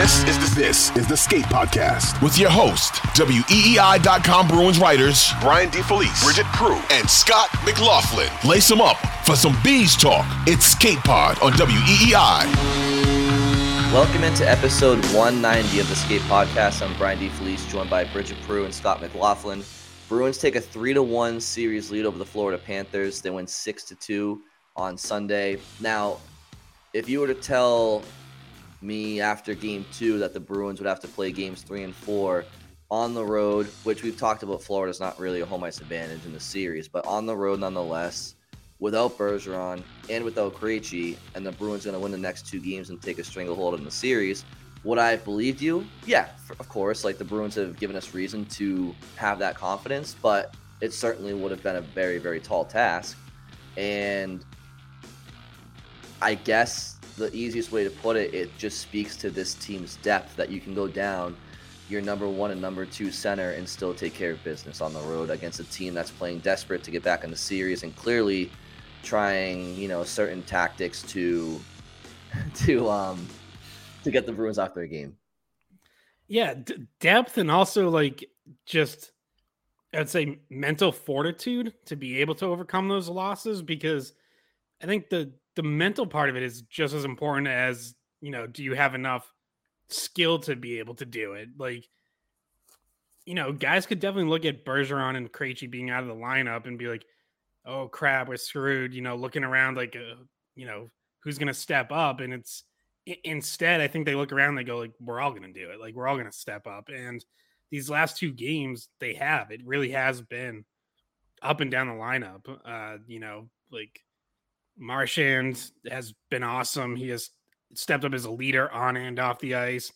This is the This is the Skate Podcast with your host, WEEI.com Bruins writers Brian DeFelice, Bridgette Proulx, and Scott McLaughlin. Lace them up for some bees talk. It's Skate Pod on WEEI. Welcome into episode 190 of the Skate Podcast. I'm Brian DeFelice, joined by Bridgette Proulx and Scott McLaughlin. Bruins take a three to one series lead over the Florida Panthers. They win six to two on Sunday. Now, if you were to tell me after game two that the Bruins would have to play games three and four on the road, which we've talked about. Florida's not really a home ice advantage in the series, but on the road nonetheless, without Bergeron and without Krejci, and the Bruins going to win the next two games and take a stranglehold in the series. Would I have believed you? Yeah, of course. Like the Bruins have given us reason to have that confidence, but it certainly would have been a very, very tall task. And I guess the easiest way to put it, it just speaks to this team's depth that you can go down your number one and number two center and still take care of business on the road against a team that's playing desperate to get back in the series and clearly trying, you know, certain tactics to to um to get the Bruins off their game. Yeah, d- depth and also like just I'd say mental fortitude to be able to overcome those losses because I think the the mental part of it is just as important as you know do you have enough skill to be able to do it? Like you know guys could definitely look at Bergeron and Krejci being out of the lineup and be like oh crap we're screwed you know looking around like uh, you know who's going to step up? And it's instead I think they look around and they go like we're all going to do it. Like we're all going to step up. And these last two games they have. It really has been up and down the lineup uh you know like Marchand has been awesome. He has stepped up as a leader on and off the ice.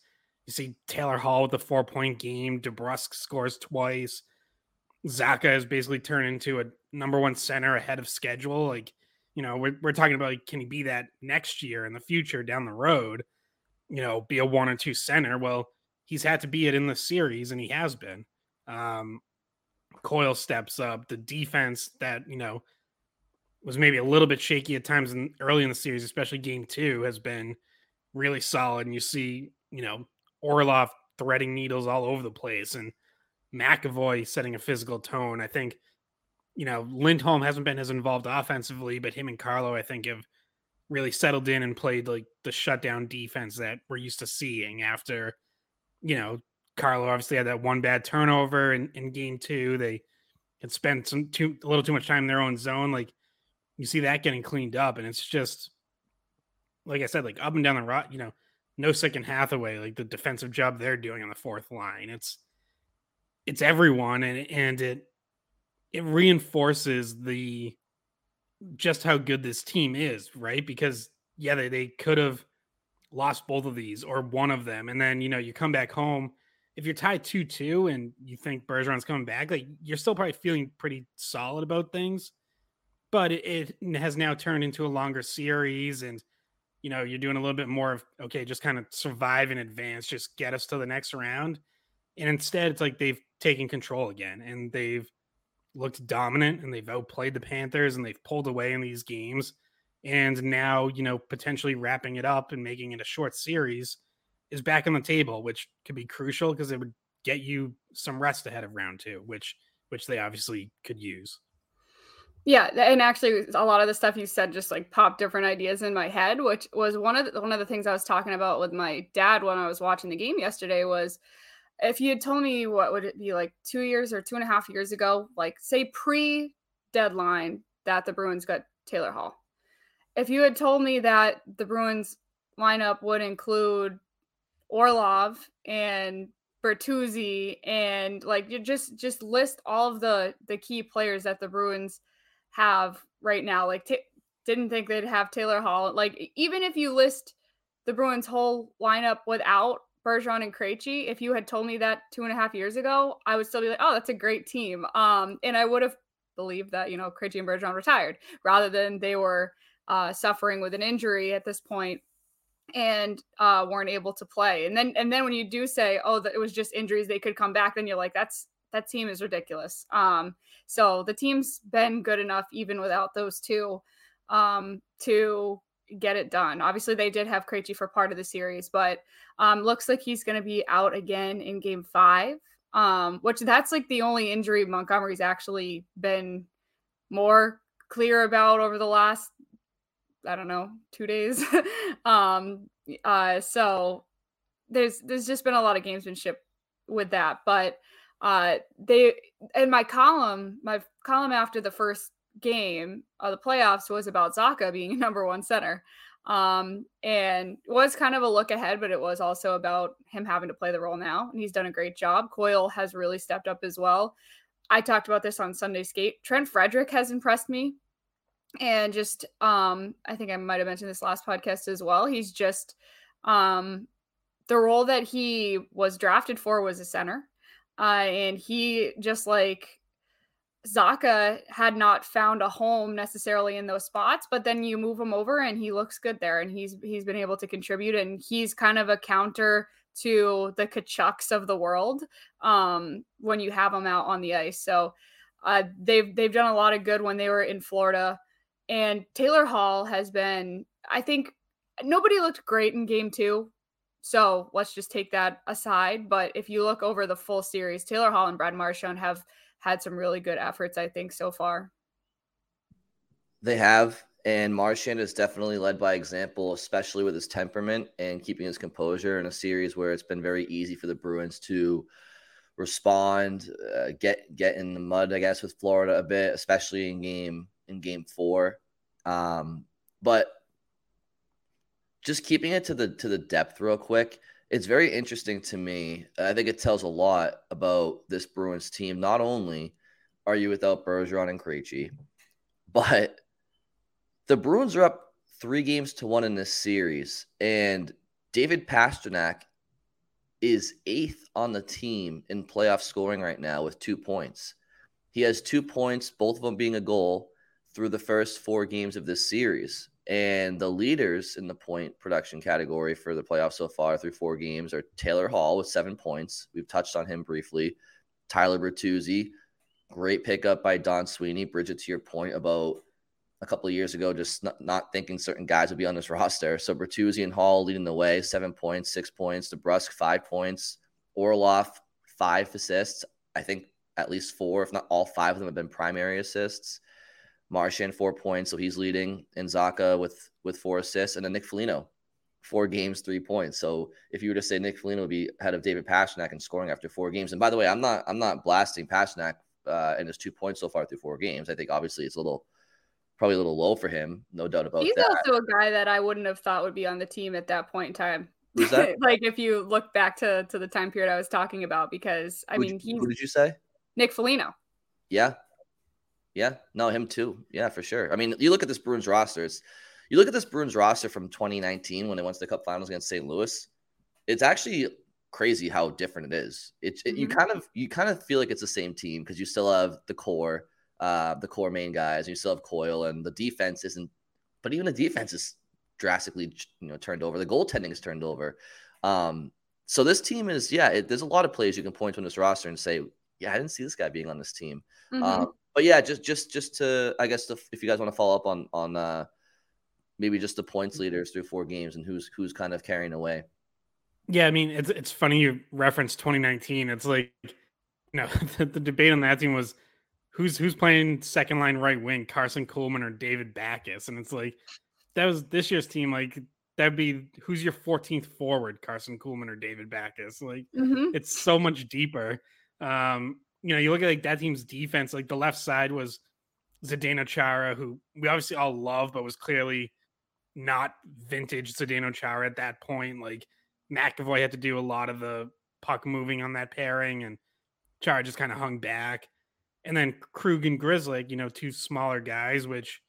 You see Taylor Hall with the four point game. DeBrusk scores twice. Zacha has basically turned into a number one center ahead of schedule. Like, you know, we're, we're talking about like, can he be that next year in the future down the road? You know, be a one or two center. Well, he's had to be it in the series, and he has been. Um, Coyle steps up. The defense that you know was maybe a little bit shaky at times in early in the series, especially game two, has been really solid. And you see, you know, Orlov threading needles all over the place and McAvoy setting a physical tone. I think, you know, Lindholm hasn't been as involved offensively, but him and Carlo, I think, have really settled in and played like the shutdown defense that we're used to seeing after, you know, Carlo obviously had that one bad turnover in, in game two. They had spent some too a little too much time in their own zone. Like you see that getting cleaned up, and it's just like I said, like up and down the road, you know, Nosek and Hathaway, like the defensive job they're doing on the fourth line. It's it's everyone and and it it reinforces the just how good this team is, right? Because yeah, they, they could have lost both of these or one of them. And then, you know, you come back home. If you're tied 2 2 and you think Bergeron's coming back, like you're still probably feeling pretty solid about things but it, it has now turned into a longer series and you know you're doing a little bit more of okay just kind of survive in advance just get us to the next round. And instead it's like they've taken control again and they've looked dominant and they've outplayed the panthers and they've pulled away in these games. And now you know potentially wrapping it up and making it a short series is back on the table which could be crucial because it would get you some rest ahead of round two which which they obviously could use Yeah, and actually, a lot of the stuff you said just like popped different ideas in my head, which was one of the, one of the things I was talking about with my dad when I was watching the game yesterday. Was if you had told me what would it be like two years or two and a half years ago, like say pre deadline that the Bruins got Taylor Hall. If you had told me that the Bruins lineup would include Orlov and Bertuzzi and like you just just list all of the the key players that the Bruins have right now. Like, t- didn't think they'd have Taylor Hall. Like, even if you list the Bruins' whole lineup without Bergeron and Krejci, if you had told me that two and a half years ago, I would still be like, oh, that's a great team. Um, and I would have believed that you know Krejci and Bergeron retired rather than they were uh, suffering with an injury at this point and uh, weren't able to play. And then and then when you do say, oh, that it was just injuries, they could come back, then you're like, that's that team is ridiculous. Um, so the team's been good enough even without those two um, to get it done. Obviously, they did have Krejci for part of the series, but um, looks like he's going to be out again in Game Five. Um, which that's like the only injury Montgomery's actually been more clear about over the last I don't know two days. um, uh, so there's there's just been a lot of gamesmanship with that, but uh, they in my column, my column after the first game of the playoffs was about Zacha being number one center. Um, and it was kind of a look ahead, but it was also about him having to play the role now. And he's done a great job. Coyle has really stepped up as well. I talked about this on Sunday Skate. Trent Frederic has impressed me. And just um, I think I might have mentioned this last podcast as well. He's just um the role that he was drafted for was a center. Uh, and he just like Zacha had not found a home necessarily in those spots, but then you move him over and he looks good there and he's he's been able to contribute and he's kind of a counter to the Tkachuks of the world um, when you have them out on the ice. So uh, they've they've done a lot of good when they were in Florida. And Taylor Hall has been, I think, nobody looked great in game two. So let's just take that aside. But if you look over the full series, Taylor Hall and Brad Marchand have had some really good efforts, I think, so far. They have. And Marchand is definitely led by example, especially with his temperament and keeping his composure in a series where it's been very easy for the Bruins to respond, uh, get get in the mud, I guess, with Florida a bit, especially in game in game four. Um, but just keeping it to the to the depth real quick it's very interesting to me i think it tells a lot about this bruins team. Not only are you without bergeron and Krejci, but the bruins are up three games to one in this series and david pastrnak is eighth on the team in playoff scoring right now with two points. He has two points both of them being a goal through the first four games of this series and the leaders in the point production category for the playoffs so far through four games are Taylor Hall with seven points. We've touched on him briefly. Tyler Bertuzzi, great pickup by Don Sweeney. Bridgette, to your point about a couple of years ago, just not, not, thinking certain guys would be on this roster. So Bertuzzi and Hall leading the way, seven points, six points. DeBrusk, five points. Orlov, five assists. I think at least four, if not all five of them, have been primary assists. Marchand four points, so he's leading, and Zacha with with four assists, and then Nick Foligno, four games, three points. So if you were to say Nick Foligno would be ahead of David Pastrnak in scoring after four games, and by the way, I'm not I'm not blasting Pastrnak uh, and his two points so far through four games. I think obviously it's a little probably a little low for him, no doubt about He's that. He's also a guy that I wouldn't have thought would be on the team at that point in time. like if you look back to to the time period I was talking about, because I who mean, who did you say? Nick Foligno. Yeah, yeah, no, him too. Yeah, for sure. I mean, you look at this Bruins roster. It's, you look at this Bruins roster from 2019 when they went to the Cup Finals against St. Louis. It's actually crazy how different it is. It's it, mm-hmm. you kind of you kind of feel like it's the same team because you still have the core, uh, the core main guys. You still have Coyle, and the defense isn't. But even the defense is drastically you know turned over. The goaltending is turned over. Um, so this team is yeah. It, there's a lot of players you can point to in this roster and say, yeah, I didn't see this guy being on this team. Mm-hmm. Um, but yeah, just just just to I guess to, if you guys want to follow up on on uh, maybe just the points leaders through four games and who's who's kind of carrying away. Yeah, I mean it's it's funny you reference 2019. It's like you know the, the debate on that team was who's who's playing second line right wing, Karson Kuhlman or David Backes, and it's like that was this year's team. Like that'd be who's your 14th forward, Karson Kuhlman or David Backes. Like mm-hmm. it's so much deeper. Um, you know, you look at like that team's defense. Like the left side was Zdeno Chara, who we obviously all love, but was clearly not vintage Zdeno Chara at that point. Like McAvoy had to do a lot of the puck moving on that pairing, and Chara just kind of hung back. And then Krug and Grzelcyk, you know, two smaller guys, which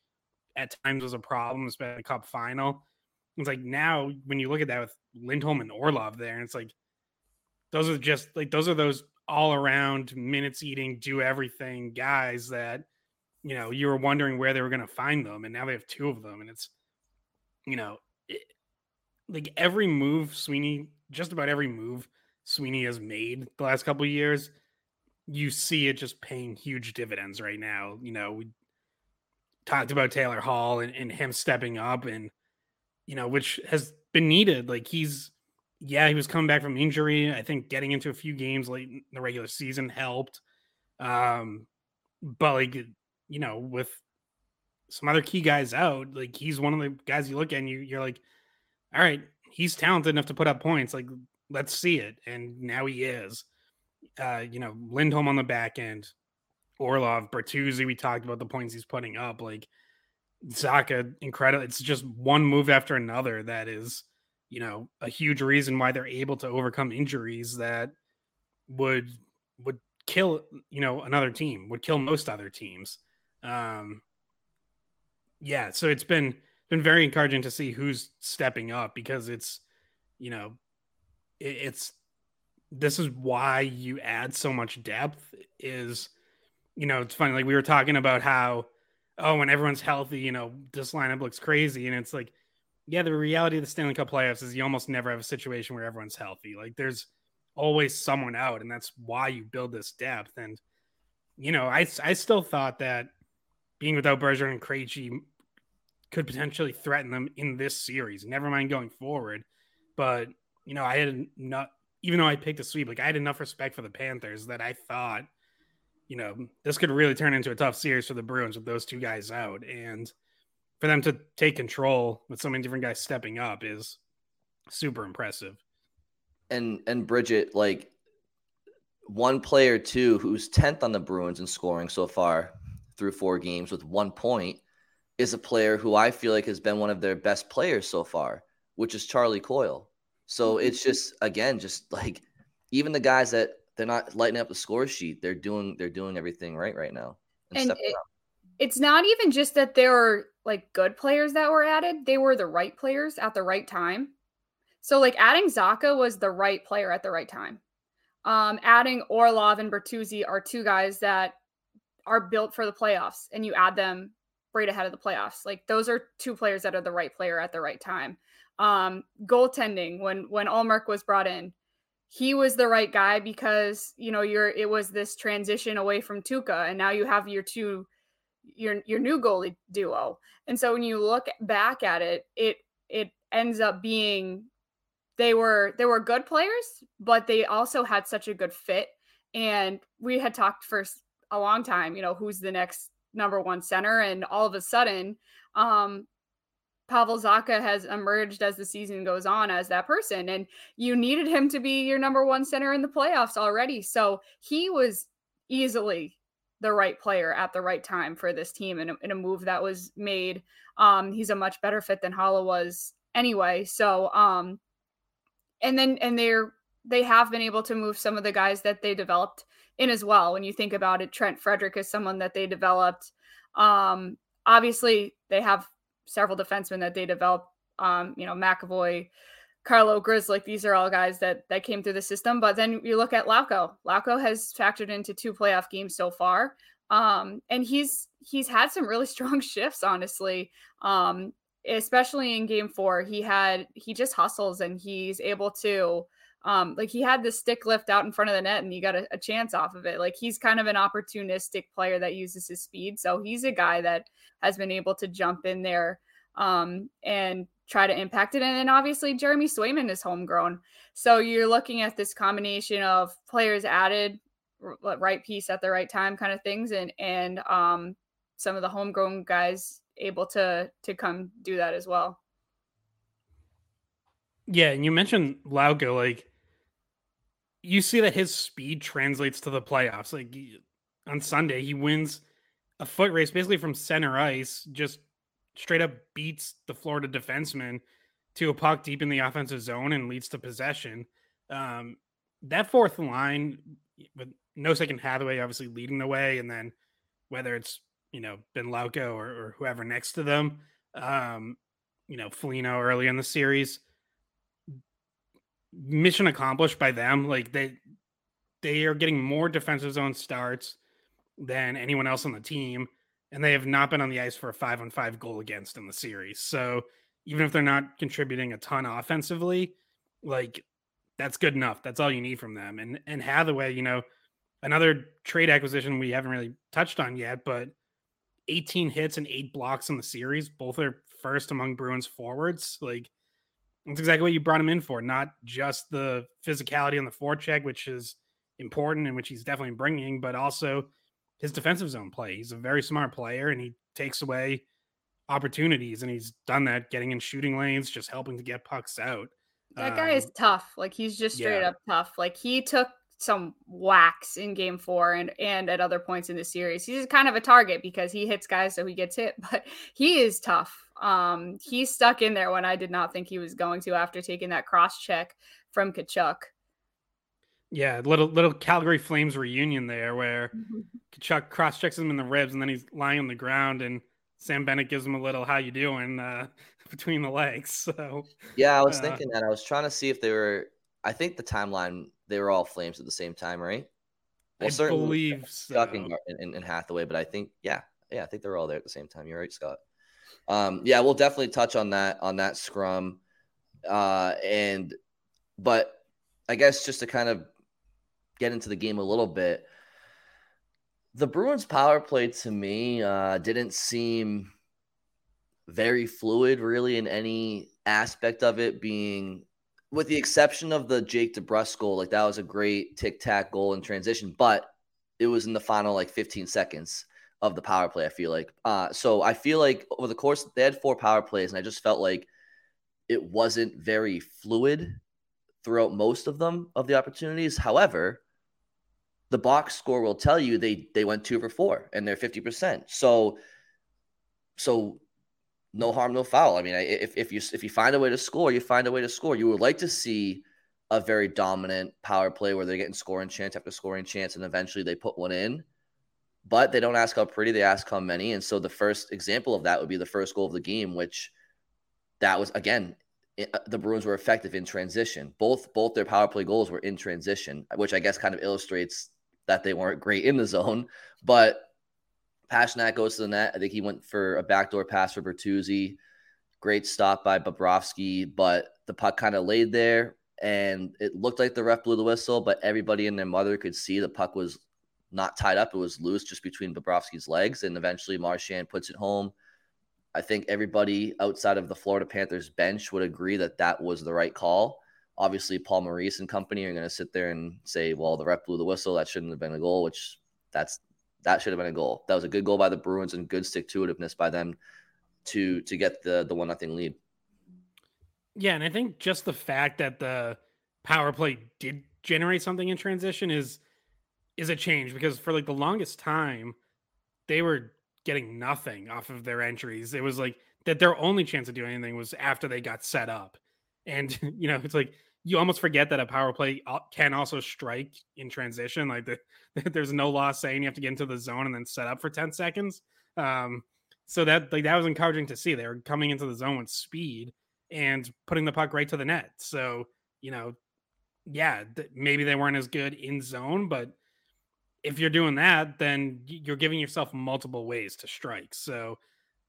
at times was a problem, especially Cup final. It's like now when you look at that with Lindholm and Orlov there, and it's like those are just like those are those all around minutes eating, do everything guys that you know you were wondering where they were going to find them, and now they have two of them, and it's you know it, like every move Sweeney, just about every move Sweeney has made the last couple years, you see it just paying huge dividends right now. You know, we talked about Taylor Hall and, and him stepping up and you know, which has been needed. Like he's yeah, he was coming back from injury. I think getting into a few games late in the regular season helped. Um, but like you know, with some other key guys out, like he's one of the guys you look at and you, you're like, all right, he's talented enough to put up points. Like, let's see it. And now he is. Uh, you know, Lindholm on the back end, Orlov, Bertuzzi, we talked about the points he's putting up. Like Zacha, incredible. It's just one move after another that is, you know, a huge reason why they're able to overcome injuries that would would kill, you know, another team, would kill most other teams. Um yeah, so it's been been very encouraging to see who's stepping up because it's, you know, it, it's this is why you add so much depth is you know, it's funny. Like we were talking about how, oh, when everyone's healthy, you know, this lineup looks crazy. And it's like, yeah, the reality of the Stanley Cup playoffs is you almost never have a situation where everyone's healthy. Like there's always someone out, and that's why you build this depth. And, you know, I, I still thought that being without Bergeron and Krejci could potentially threaten them in this series, never mind going forward. But, you know, I had not, even though I picked a sweep, like I had enough respect for the Panthers that I thought you know, this could really turn into a tough series for the Bruins with those two guys out. And for them to take control with so many different guys stepping up is super impressive. And and Bridgette, like one player too, who's 10th on the Bruins in scoring so far through four games with one point, is a player who I feel like has been one of their best players so far, which is Charlie Coyle. So mm-hmm. it's just again, just like even the guys that they're not lighting up the score sheet. They're doing they're doing everything right right now. And, and it, it's not even just that there are like good players that were added; they were the right players at the right time. So like adding Zacha was the right player at the right time. Um, adding Orlov and Bertuzzi are two guys that are built for the playoffs, and you add them right ahead of the playoffs. Like those are two players that are the right player at the right time. Um, goaltending when when Ullmark was brought in, he was the right guy because you know you're it was this transition away from Tuukka and now you have your two your your new goalie duo. And so when you look back at it, it it ends up being they were they were good players, but they also had such a good fit. And we had talked for a long time, you know, who's the next number one center, and all of a sudden, um, Pavel Zacha has emerged as the season goes on as that person. And you needed him to be your number one center in the playoffs already. So he was easily the right player at the right time for this team in a, in a move that was made. Um, he's a much better fit than Haula was anyway. So, um, and then, and they're, they have been able to move some of the guys that they developed in as well. When you think about it, Trent Frederic is someone that they developed. Um, obviously, they have several defensemen that they developed. Um, you know, McAvoy, Carlo Grzelcyk, these are all guys that that came through the system. But then you look at Lauko. Lauko has factored into two playoff games so far. Um, and he's he's had some really strong shifts, honestly. Um, especially in game four. He had he just hustles and he's able to um, like he had the stick lift out in front of the net and he got a, a, chance off of it. Like he's kind of an opportunistic player that uses his speed. So he's a guy that has been able to jump in there um, and try to impact it. And then obviously Jeremy Swayman is homegrown. So you're looking at this combination of players added right piece at the right time kind of things and and um some of the homegrown guys able to to come do that as well. Yeah, and you mentioned Lauko, like you see that his speed translates to the playoffs. Like on Sunday, he wins a foot race basically from center ice, just straight up beats the Florida defenseman to a puck deep in the offensive zone and leads to possession. Um, that fourth line with Nosek and Hathaway obviously leading the way, and then whether it's you know Ben Lauko or, or whoever next to them, um, you know Foligno early in the series, mission accomplished by them. Like they they are getting more defensive zone starts than anyone else on the team, and they have not been on the ice for a five on five goal against in the series. So even if they're not contributing a ton offensively, like that's good enough. That's all you need from them. And and Hathaway, you know, another trade acquisition we haven't really touched on yet, but 18 hits and eight blocks in the series. Both are first among Bruins forwards. Like that's exactly what you brought him in for, not just the physicality on the forecheck, which is important and which he's definitely bringing, but also his defensive zone play. He's a very smart player and he takes away opportunities and he's done that getting in shooting lanes, just helping to get pucks out. That guy um, is tough. Like he's just straight yeah. up tough. Like he took some whacks in game four and and at other points in the series. He's kind of a target because he hits guys so he gets hit, but he is tough. Um he stuck in there when I did not think he was going to after taking that cross check from Tkachuk. Yeah, little little Calgary Flames reunion there where mm-hmm. Tkachuk cross checks him in the ribs and then he's lying on the ground and Sam Bennett gives him a little "How you doing?" Uh, between the legs. So yeah, I was uh, thinking that. I was trying to see if they were. I think the timeline they were all Flames at the same time, right? Well, I believe so. in, in, Hathaway, but I think yeah, yeah, I think they're all there at the same time. You're right, Scott. Um, yeah, we'll definitely touch on that on that scrum, uh, and but I guess just to kind of get into the game a little bit the Bruins power play to me uh, didn't seem very fluid, really, in any aspect of it. Being, with the exception of the Jake DeBrusk goal, like that was a great tic tac goal in transition, but it was in the final like 15 seconds of the power play. I feel like, uh, so I feel like over the course they had four power plays, and I just felt like it wasn't very fluid throughout most of them of the opportunities. However, the box score will tell you they they went two for four and they're 50%. So so no harm, no foul. I mean, if, if you if you find a way to score, you find a way to score. You would like to see a very dominant power play where they're getting scoring chance after scoring chance, and eventually they put one in. But they don't ask how pretty, they ask how many. And so the first example of that would be the first goal of the game, which that was again uh, the Bruins were effective in transition. Both both their power play goals were in transition, which I guess kind of illustrates that they weren't great in the zone. But Pastrnak goes to the net. I think he went for a backdoor pass for Bertuzzi. Great stop by Bobrovsky, but the puck kind of laid there and it looked like the ref blew the whistle, but everybody and their mother could see the puck was not tied up. It was loose just between Bobrovsky's legs. And eventually Marchand puts it home. I think everybody outside of the Florida Panthers bench would agree that that was the right call obviously Paul Maurice and company are going to sit there and say, well, the ref blew the whistle. That shouldn't have been a goal, which that's that should have been a goal. That was a good goal by the Bruins and good stick to itiveness by them to to get the the one nothing lead. Yeah, and I think just the fact that the power play did generate something in transition is is a change because for like the longest time they were getting nothing off of their entries. It was like that their only chance of doing anything was after they got set up. And you know, it's like you almost forget that a power play can also strike in transition. Like the, there's no law saying you have to get into the zone and then set up for 10 seconds. Um, so that like that was encouraging to see. They were coming into the zone with speed and putting the puck right to the net. So you know, yeah, th- maybe they weren't as good in zone, but if you're doing that, then you're giving yourself multiple ways to strike. So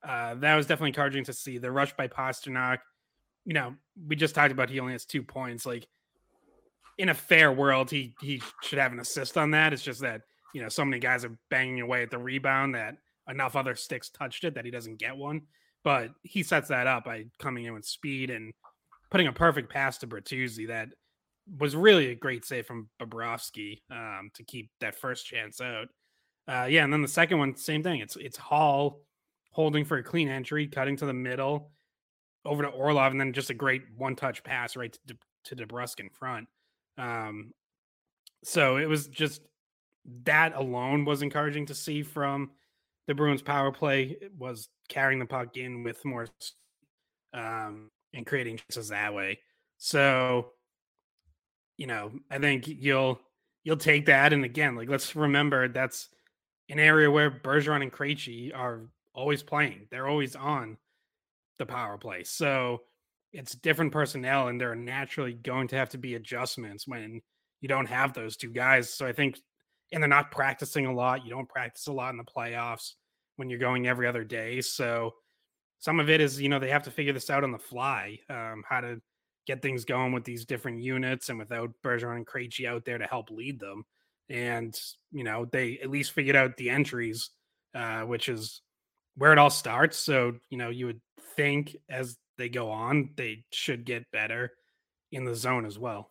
uh, that was definitely encouraging to see. The rush by Pastrnak you know, we just talked about he only has two points. Like in a fair world, he he should have an assist on that. It's just that you know so many guys are banging away at the rebound that enough other sticks touched it that he doesn't get one. But he sets that up by coming in with speed and putting a perfect pass to Bertuzzi that was really a great save from Bobrovsky um, to keep that first chance out. Uh, yeah, and then the second one, same thing. It's it's Hall holding for a clean entry, cutting to the middle, over to Orlov, and then just a great one-touch pass right to, to DeBrusk in front. Um, so it was just that alone was encouraging to see from the Bruins power play. It was carrying the puck in with more um, and creating chances that way. So, you know, I think you'll you'll take that. And again, like let's remember that's an area where Bergeron and Krejci are always playing. They're always on the power play. So it's different personnel, and there are naturally going to have to be adjustments when you don't have those two guys. So I think, and they're not practicing a lot. You don't practice a lot in the playoffs when you're going every other day. So some of it is, you know, they have to figure this out on the fly, um, how to get things going with these different units and without Bergeron and Krejci out there to help lead them. And, you know, they at least figured out the entries, uh, which is where it all starts. So, you know, you would think as they go on, they should get better in the zone as well.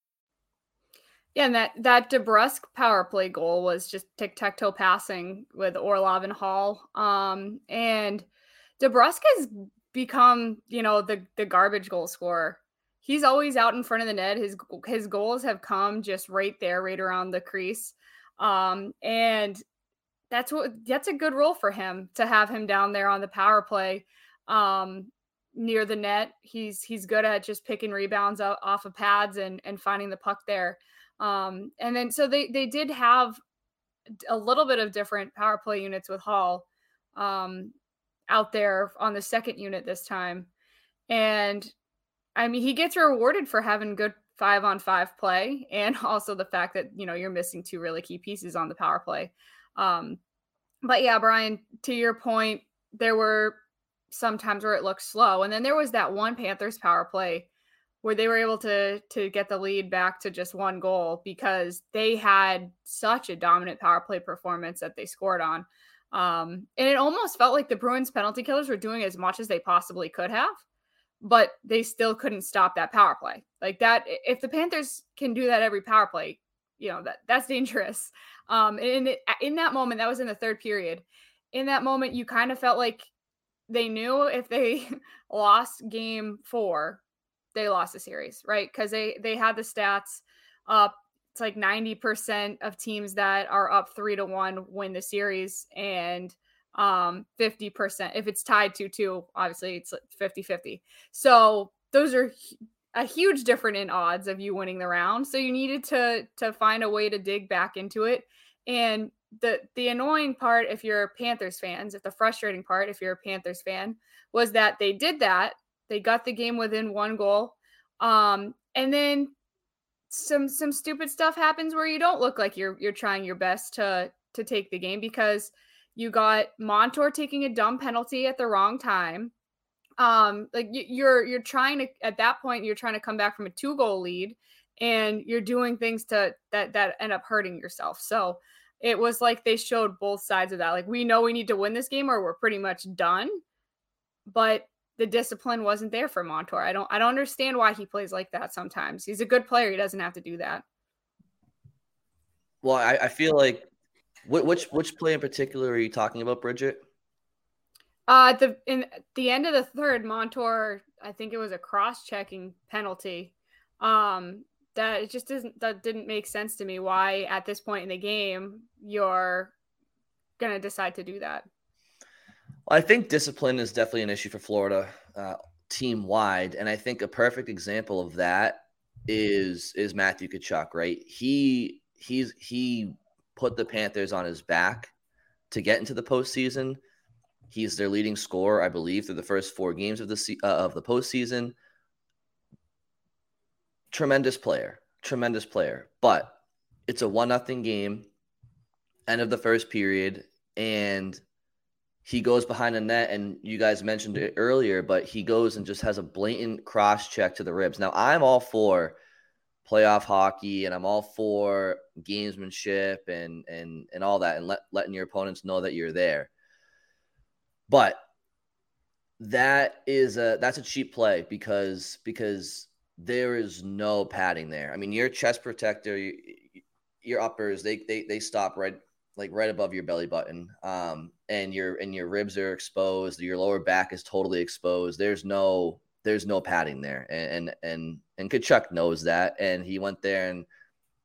Yeah, and that that DeBrusk power play goal was just tic tac toe passing with Orlov and Hall. Um, and DeBrusk has become, you know, the the garbage goal scorer. He's always out in front of the net. His his goals have come just right there, right around the crease. Um, and that's what that's a good role for him to have him down there on the power play. Um, near the net. He's he's good at just picking rebounds out, off of pads and and finding the puck there. Um, and then so they they did have a little bit of different power play units with Hall um, out there on the second unit this time. And I mean, he gets rewarded for having good five on five play and also the fact that, you know, you're missing two really key pieces on the power play. Um, but yeah, Brian, to your point, there were some times where it looked slow. And then there was that one Panthers power play where they were able to to get the lead back to just one goal because they had such a dominant power play performance that they scored on. Um, and it almost felt like the Bruins penalty killers were doing as much as they possibly could have, but they still couldn't stop that power play. Like that, if the Panthers can do that every power play, you know that that's dangerous. Um, and in, in that moment, that was in the third period. In that moment, you kind of felt like they knew if they lost game four, they lost the series, right? Because they they had the stats up. It's like 90% of teams that are up three to one win the series, and um 50% if it's tied to two, obviously it's 50 50. So those are a huge difference in odds of you winning the round. So you needed to to find a way to dig back into it. And the the annoying part if you're Panthers fans, if the frustrating part if you're a Panthers fan was that they did that they got the game within one goal. Um, and then some some stupid stuff happens where you don't look like you're you're trying your best to to take the game because you got Montour taking a dumb penalty at the wrong time. Um, like you're you're trying to at that point you're trying to come back from a two goal lead and you're doing things to that that end up hurting yourself. So it was like they showed both sides of that. Like we know we need to win this game or we're pretty much done. But the discipline wasn't there for Montour. I don't I don't understand why he plays like that sometimes. He's a good player. He doesn't have to do that. Well, I, I feel like which which play in particular are you talking about, Bridgette? Uh the in the end of the third, Montour, I think it was a cross-checking penalty. Um that it just doesn't that didn't make sense to me why at this point in the game you're gonna decide to do that. I think discipline is definitely an issue for Florida uh, team wide, and I think a perfect example of that is is Matthew Tkachuk. Right? He he's he put the Panthers on his back to get into the postseason. He's their leading scorer, I believe, through the first four games of the uh, of the postseason. tremendous player, tremendous player, but it's a one nothing game, end of the first period, and he goes behind the net, and you guys mentioned it earlier, but he goes and just has a blatant cross check to the ribs. Now, I'm all for playoff hockey, and I'm all for gamesmanship and and and all that, and let, letting your opponents know that you're there. But that is a that's a cheap play because because there is no padding there. I mean, your chest protector, your uppers, they they they stop right like right above your belly button. Um, and your and your ribs are exposed. Your lower back is totally exposed. There's no there's no padding there, and and and, and Tkachuk knows that, and he went there and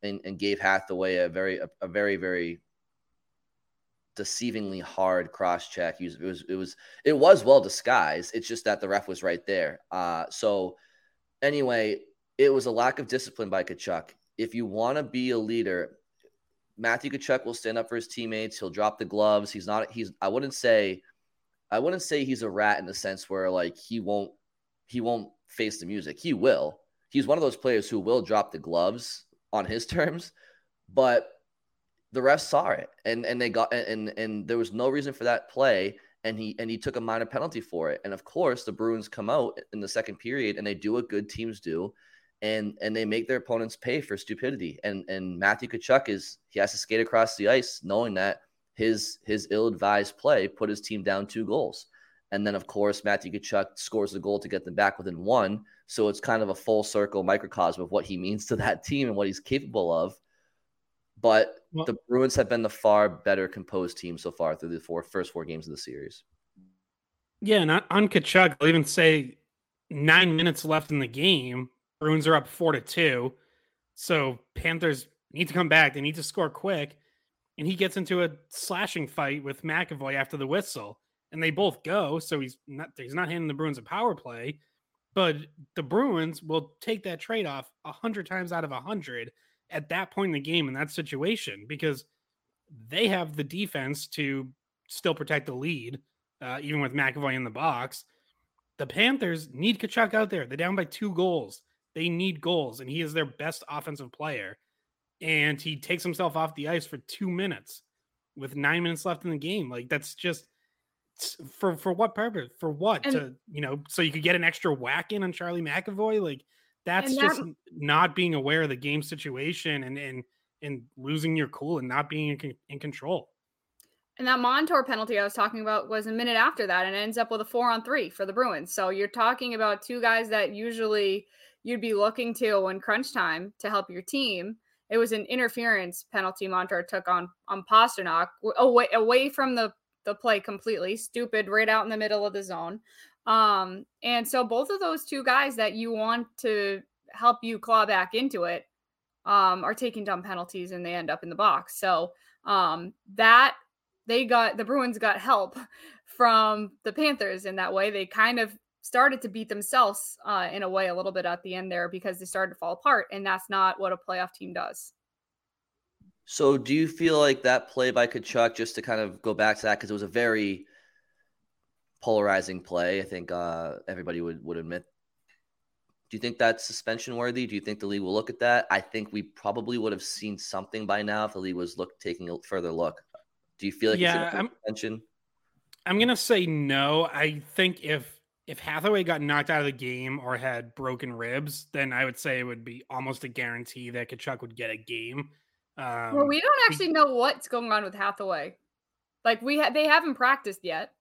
and, and gave Hathaway a very a, a very very deceivingly hard cross check. It was it was it was well disguised. It's just that the ref was right there. Uh, so anyway, it was a lack of discipline by Tkachuk. If you want to be a leader, Matthew Tkachuk will stand up for his teammates. He'll drop the gloves. He's not. He's. I wouldn't say. I wouldn't say he's a rat in the sense where like he won't. He won't face the music. He will. He's one of those players who will drop the gloves on his terms, but the refs saw it and and they got and and there was no reason for that play and he and he took a minor penalty for it and of course the bruins come out in the second period and they do what good teams do and and they make their opponents pay for stupidity and and matthew Tkachuk is he has to skate across the ice knowing that his his ill-advised play put his team down two goals and then of course matthew Tkachuk scores the goal to get them back within one so it's kind of a full circle microcosm of what he means to that team and what he's capable of but well, the Bruins have been the far better composed team so far through the four first four games of the series. Yeah, and on Tkachuk. I'll even say nine minutes left in the game. Bruins are up four to two. So Panthers need to come back. They need to score quick. And he gets into a slashing fight with McAvoy after the whistle. And they both go. So he's not he's not handing the Bruins a power play. But the Bruins will take that trade off a hundred times out of a hundred at that point in the game in that situation because they have the defense to still protect the lead, uh, even with McAvoy in the box. The Panthers need Tkachuk out there. They're down by two goals. They need goals, and he is their best offensive player. And he takes himself off the ice for two minutes with nine minutes left in the game. Like that's just for for what purpose? For what? And, to you know, so you could get an extra whack in on Charlie McAvoy? Like that's that, just not being aware of the game situation and and and losing your cool and not being in, in control. And that Montour penalty I was talking about was a minute after that, and it ends up with a four on three for the Bruins. So you're talking about two guys that usually you'd be looking to when crunch time to help your team. It was an interference penalty Montour took on on Pastrnak away away from the the play completely, stupid, right out in the middle of the zone. Um, and so both of those two guys that you want to help you claw back into it um, are taking dumb penalties and they end up in the box. So um, that they got the Bruins got help from the Panthers in that way. They kind of started to beat themselves uh, in a way a little bit at the end there because they started to fall apart, and that's not what a playoff team does. So, do you feel like that play by Tkachuk, just to kind of go back to that, because it was a very polarizing play. I think uh, everybody would, would admit. Do you think that's suspension worthy? Do you think the league will look at that? I think we probably would have seen something by now if the league was look taking a further look. Do you feel like yeah, I'm, suspension? I'm gonna say no. I think if if Hathaway got knocked out of the game or had broken ribs, then I would say it would be almost a guarantee that Tkachuk would get a game. Um, well, we don't actually know what's going on with Hathaway. Like we ha- they haven't practiced yet.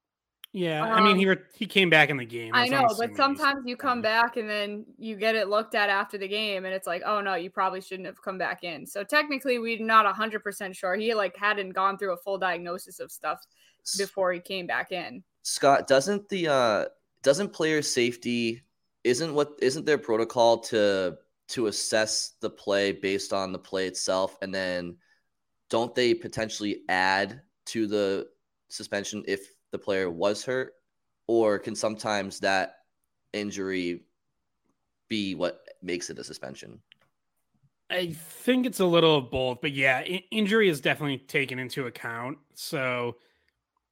Yeah, um, I mean he um, re- he came back in the game. I know, but sometimes you come back and then you get it looked at after the game, and it's like, oh no, you probably shouldn't have come back in. So technically, we're not hundred percent sure. He like hadn't gone through a full diagnosis of stuff before he came back in. Scott, doesn't the uh doesn't player safety isn't what isn't their protocol to to assess the play based on the play itself, and then don't they potentially add to the suspension if the player was hurt, or can sometimes that injury be what makes it a suspension? I think it's a little of both, but yeah, injury is definitely taken into account. So,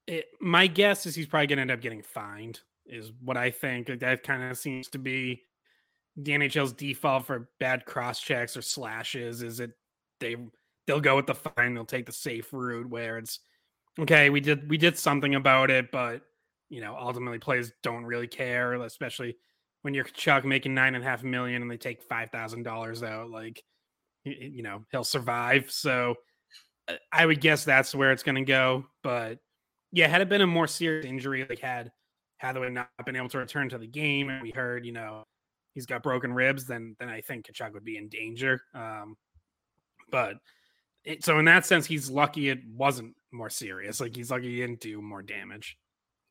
it, my guess is he's probably going to end up getting fined, is what I think. That kind of seems to be the NHL's default for bad cross checks or slashes is it they they'll go with the fine, they'll take the safe route where it's okay, we did we did something about it, but you know, ultimately players don't really care, especially when you're Chuck making nine and a half million and they take five thousand dollars out, like you know, he'll survive. So I would guess that's where it's gonna go. But yeah, had it been a more serious injury, like had Hathaway not been able to return to the game, and we heard, you know, he's got broken ribs, then then I think Tkachuk would be in danger. Um, but it, so in that sense, he's lucky it wasn't more serious. Like he's lucky he didn't do more damage.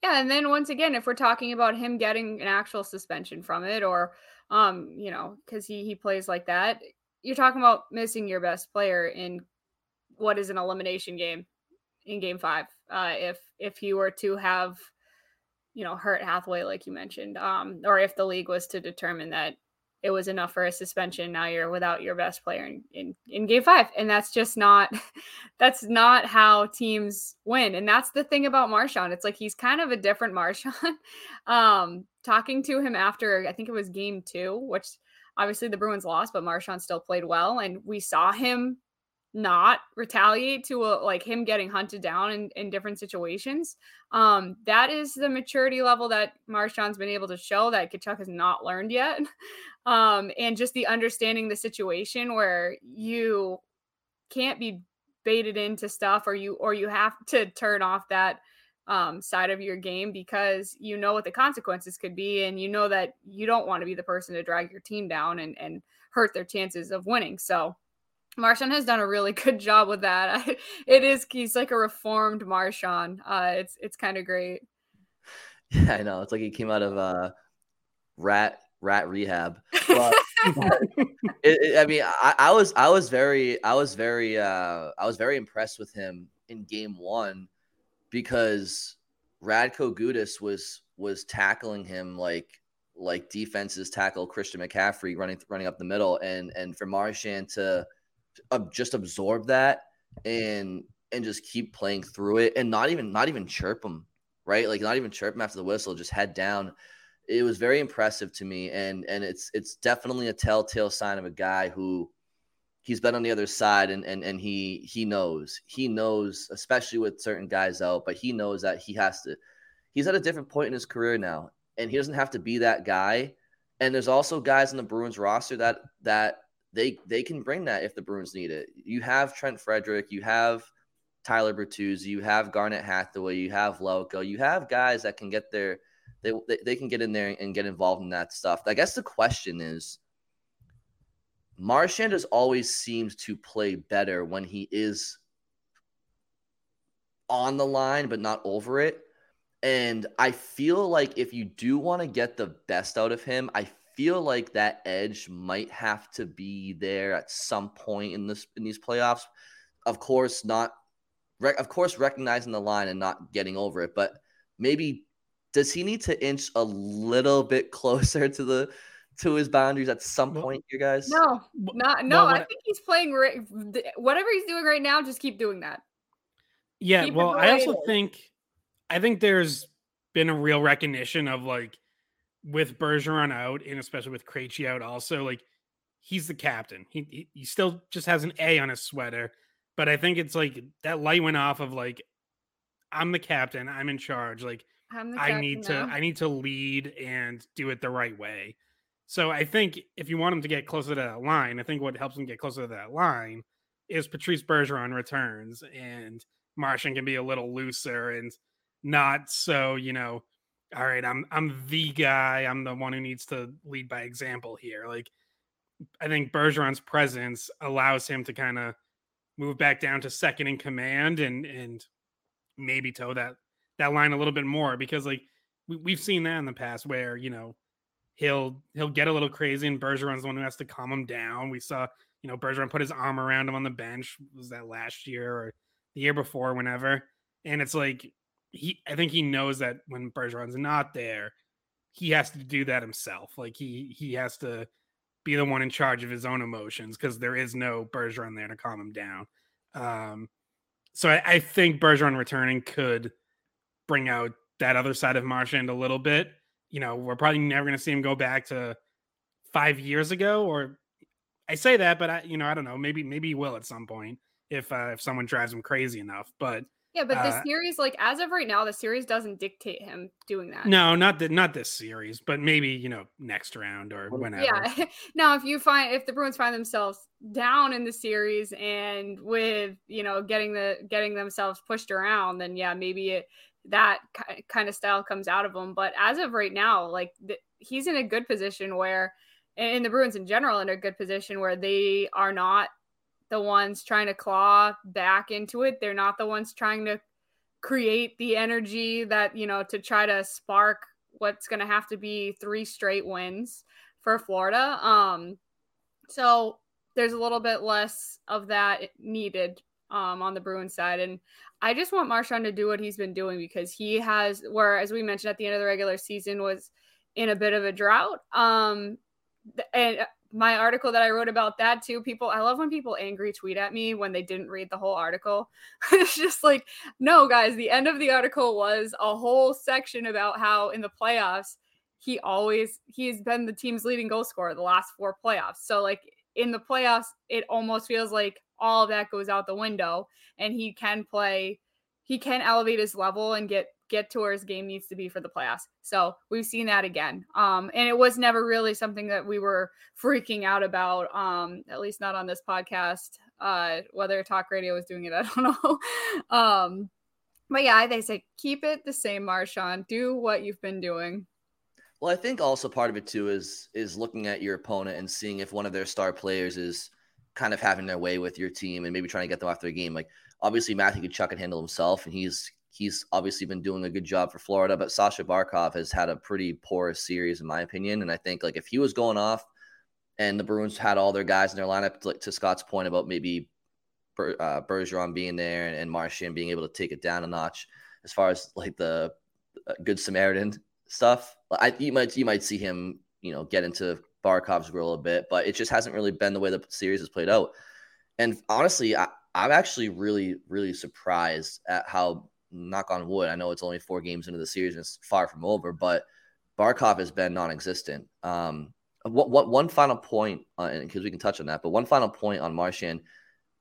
Yeah, and then once again, if we're talking about him getting an actual suspension from it, or um, you know, because he he plays like that, you're talking about missing your best player in what is an elimination game in game five. Uh, if if he were to have, you know, hurt Hathaway like you mentioned, um, or if the league was to determine that it was enough for a suspension. Now you're without your best player in, in, in game five. And that's just not that's not how teams win. And that's the thing about Marchand. It's like he's kind of a different Marchand. um, talking to him after I think it was game two, which obviously the Bruins lost, but Marchand still played well. And we saw him not retaliate to a, like him getting hunted down in, in different situations. Um, that is the maturity level that Marchand's been able to show that Tkachuk has not learned yet. Um, and just the understanding the situation where you can't be baited into stuff or you or you have to turn off that um, side of your game because you know what the consequences could be and you know that you don't want to be the person to drag your team down and, and hurt their chances of winning. So Marchand has done a really good job with that. it is he's like a reformed Marchand. Uh, it's it's kind of great. Yeah, I know. It's like he came out of uh, rat rat rehab. But, it, it, I mean, I, I, was I was very I was very uh, I was very impressed with him in game one because Radko Gudas was was tackling him like like defenses tackle Christian McCaffrey running running up the middle, and and for Marchand to uh, just absorb that and and just keep playing through it and not even not even chirp him right? Like not even chirp him after the whistle just head down. It was very impressive to me and and it's it's definitely a telltale sign of a guy who he's been on the other side and and and he he knows he knows especially with certain guys out but he knows that he has to he's at a different point in his career now and he doesn't have to be that guy. And there's also guys in the Bruins roster that that they they can bring that if the Bruins need it. You have Trent Frederic, you have Tyler Bertuzzi, you have Garnet Hathaway, you have Lauko, you have guys that can get their they, they, they can get in there and get involved in that stuff. I guess the question is Marchand has always seemed to play better when he is on the line, but not over it. And I feel like if you do want to get the best out of him, I feel like that edge might have to be there at some point in this in these playoffs. Of course, not of course recognizing the line and not getting over it, but maybe does he need to inch a little bit closer to the to his boundaries at some point, you guys? No, not no. Well, I think he's playing right, whatever he's doing right now. Just keep doing that. Yeah. Keep well, I also think I think there's been a real recognition of like with Bergeron out, and especially with Krejci out, also like he's the captain. He, he he still just has an A on his sweater, but I think it's like that light went off of like I'm the captain. I'm in charge. Like I need to I need to lead and do it the right way. So I think if you want him to get closer to that line, I think what helps him get closer to that line is Patrice Bergeron returns and Marchand can be a little looser and not so, you know, all right, I'm I'm the guy, I'm the one who needs to lead by example here. Like I think Bergeron's presence allows him to kind of move back down to second in command and and maybe toe that that line a little bit more because like we, we've seen that in the past where you know he'll he'll get a little crazy and Bergeron's the one who has to calm him down. We saw you know Bergeron put his arm around him on the bench. Was that last year or the year before? Whenever, and it's like he I think he knows that when Bergeron's not there, he has to do that himself. Like he he has to be the one in charge of his own emotions because there is no Bergeron there to calm him down. Um, so I, I think Bergeron returning could bring out that other side of Marchand a little bit. You know, we're probably never going to see him go back to five years ago. Or I say that, but I, you know, I don't know. Maybe maybe he will at some point if uh, if someone drives him crazy enough. But yeah, but the Uh, series, like as of right now, the series doesn't dictate him doing that. no, not the, not this series, but maybe you know next round or whenever. Yeah. now, if you find if the Bruins find themselves down in the series and with you know getting the getting themselves pushed around, then yeah, maybe it, that ki- kind of style comes out of them. But as of right now, like the, he's in a good position where, and the Bruins in general, in a good position where they are not the ones trying to claw back into it. They're not the ones trying to create the energy that you know to try to spark what's going to have to be three straight wins for Florida. Um, so there's a little bit less of that needed um, on the Bruins side, and I just want Marchand to do what he's been doing because he has, where as we mentioned at the end of the regular season, was in a bit of a drought. Um, and my article that I wrote about that too, people, I love when people angry tweet at me when they didn't read the whole article. it's just like, no, guys, the end of the article was a whole section about how in the playoffs, he always, he's been the team's leading goal scorer the last four playoffs. So, like, in the playoffs, it almost feels like all that goes out the window and he can play, he can elevate his level and get get to where his game needs to be for the playoffs. So we've seen that again. Um, and it was never really something that we were freaking out about, um, at least not on this podcast. Uh, whether talk radio was doing it, I don't know. um, but yeah, they say keep it the same, Marchand. Do what you've been doing. Well, I think also part of it too is is looking at your opponent and seeing if one of their star players is kind of having their way with your team and maybe trying to get them off their game. Like obviously Matthew Tkachuk can handle himself, and he's he's obviously been doing a good job for Florida. But Sasha Barkov has had a pretty poor series, in my opinion. And I think like if he was going off, and the Bruins had all their guys in their lineup, like to Scott's point about maybe Ber, uh, Bergeron being there and, and Marchand being able to take it down a notch, as far as like the uh, good Samaritan stuff. I you might you might see him you know get into Barkov's role a bit, but it just hasn't really been the way the series has played out. And honestly, I, I'm actually really really surprised at how knock on wood. I know it's only four games into the series and it's far from over, but Barkov has been non-existent. Um, what, what one final point, because we can touch on that, but one final point on Marchand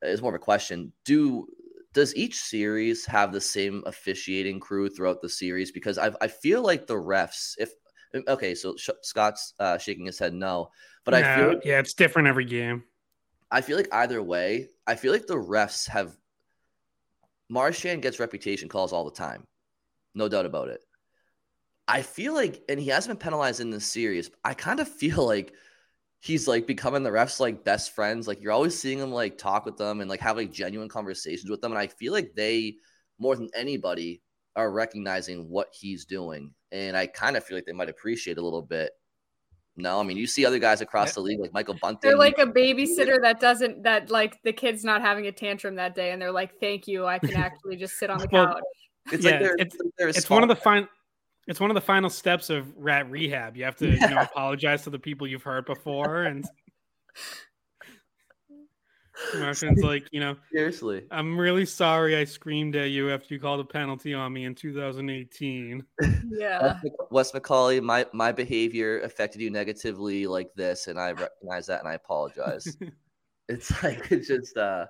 is more of a question. Do does each series have the same officiating crew throughout the series? Because I I feel like the refs, if okay, so Sh- Scott's uh, shaking his head no, but I feel yeah, it's different every game. I feel like either way, I feel like the refs have Marchand gets reputation calls all the time. No doubt about it. I feel like, and he hasn't been penalized in this series. I kind of feel like he's like becoming the refs like best friends. Like you're always seeing him like talk with them and like have like genuine conversations with them. And I feel like they, more than anybody, are recognizing what he's doing. And I kind of feel like they might appreciate a little bit. No, I mean you see other guys across the league like Michael Bunting. They're like a babysitter that doesn't that like the kid's not having a tantrum that day, and they're like, "Thank you, I can actually just sit on the Well, couch." it's yeah, like they're, it's, they're it's one of the small- fine. It's one of the final steps of rat rehab. You have to, you know, apologize to the people you've hurt before, and Marchand's like, you know, seriously. I'm really sorry I screamed at you after you called a penalty on me in 2018. Yeah, Wes, Mc- Wes McCauley, my my behavior affected you negatively like this, and I recognize that, and I apologize. it's like it's just uh,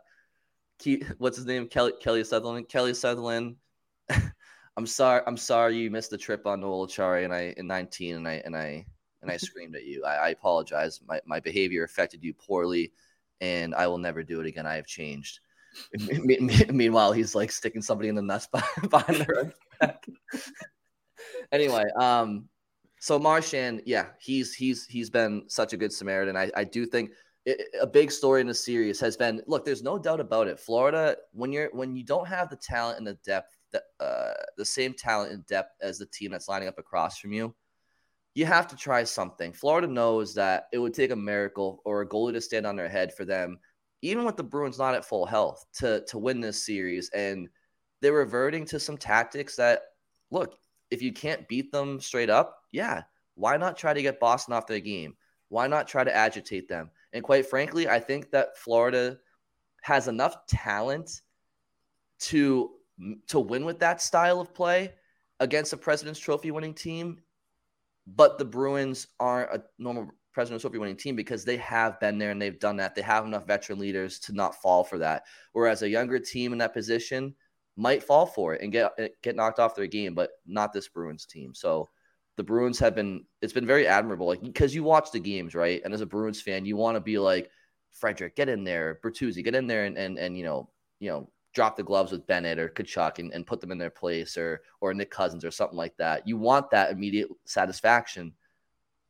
Ke- what's his name? Kelly Kelly Sutherland. Kelly Sutherland. I'm sorry. I'm sorry you missed the trip on Noel Acciari, and I in 19, and I and I and I screamed at you. I, I apologize. My my behavior affected you poorly, and I will never do it again. I have changed. Me- me- Meanwhile, he's like sticking somebody in the nuts behind their back. anyway, um, so Marchand, yeah, he's he's he's been such a good Samaritan. I I do think it, a big story in the series has been look. There's no doubt about it. Florida, when you're when you don't have the talent and the depth, that uh, the same talent and depth as the team that's lining up across from you, you have to try something. Florida knows that it would take a miracle or a goalie to stand on their head for them, even with the Bruins not at full health, to to win this series. And they're reverting to some tactics that look, if you can't beat them straight up, yeah, why not try to get Boston off their game? Why not try to agitate them? And quite frankly, I think that Florida has enough talent to to win with that style of play against a President's Trophy winning team. But the Bruins aren't a normal President's Trophy winning team because they have been there and they've done that. They have enough veteran leaders to not fall for that. Whereas a younger team in that position might fall for it and get get knocked off their game, but not this Bruins team. So the Bruins have been it's been very admirable, like because you watch the games, right? And as a Bruins fan, you want to be like Frederic, get in there, Bertuzzi, get in there, and and and you know you know drop the gloves with Bennett or Tkachuk and, and put them in their place or or Nick Cousins or something like that. You want that immediate satisfaction,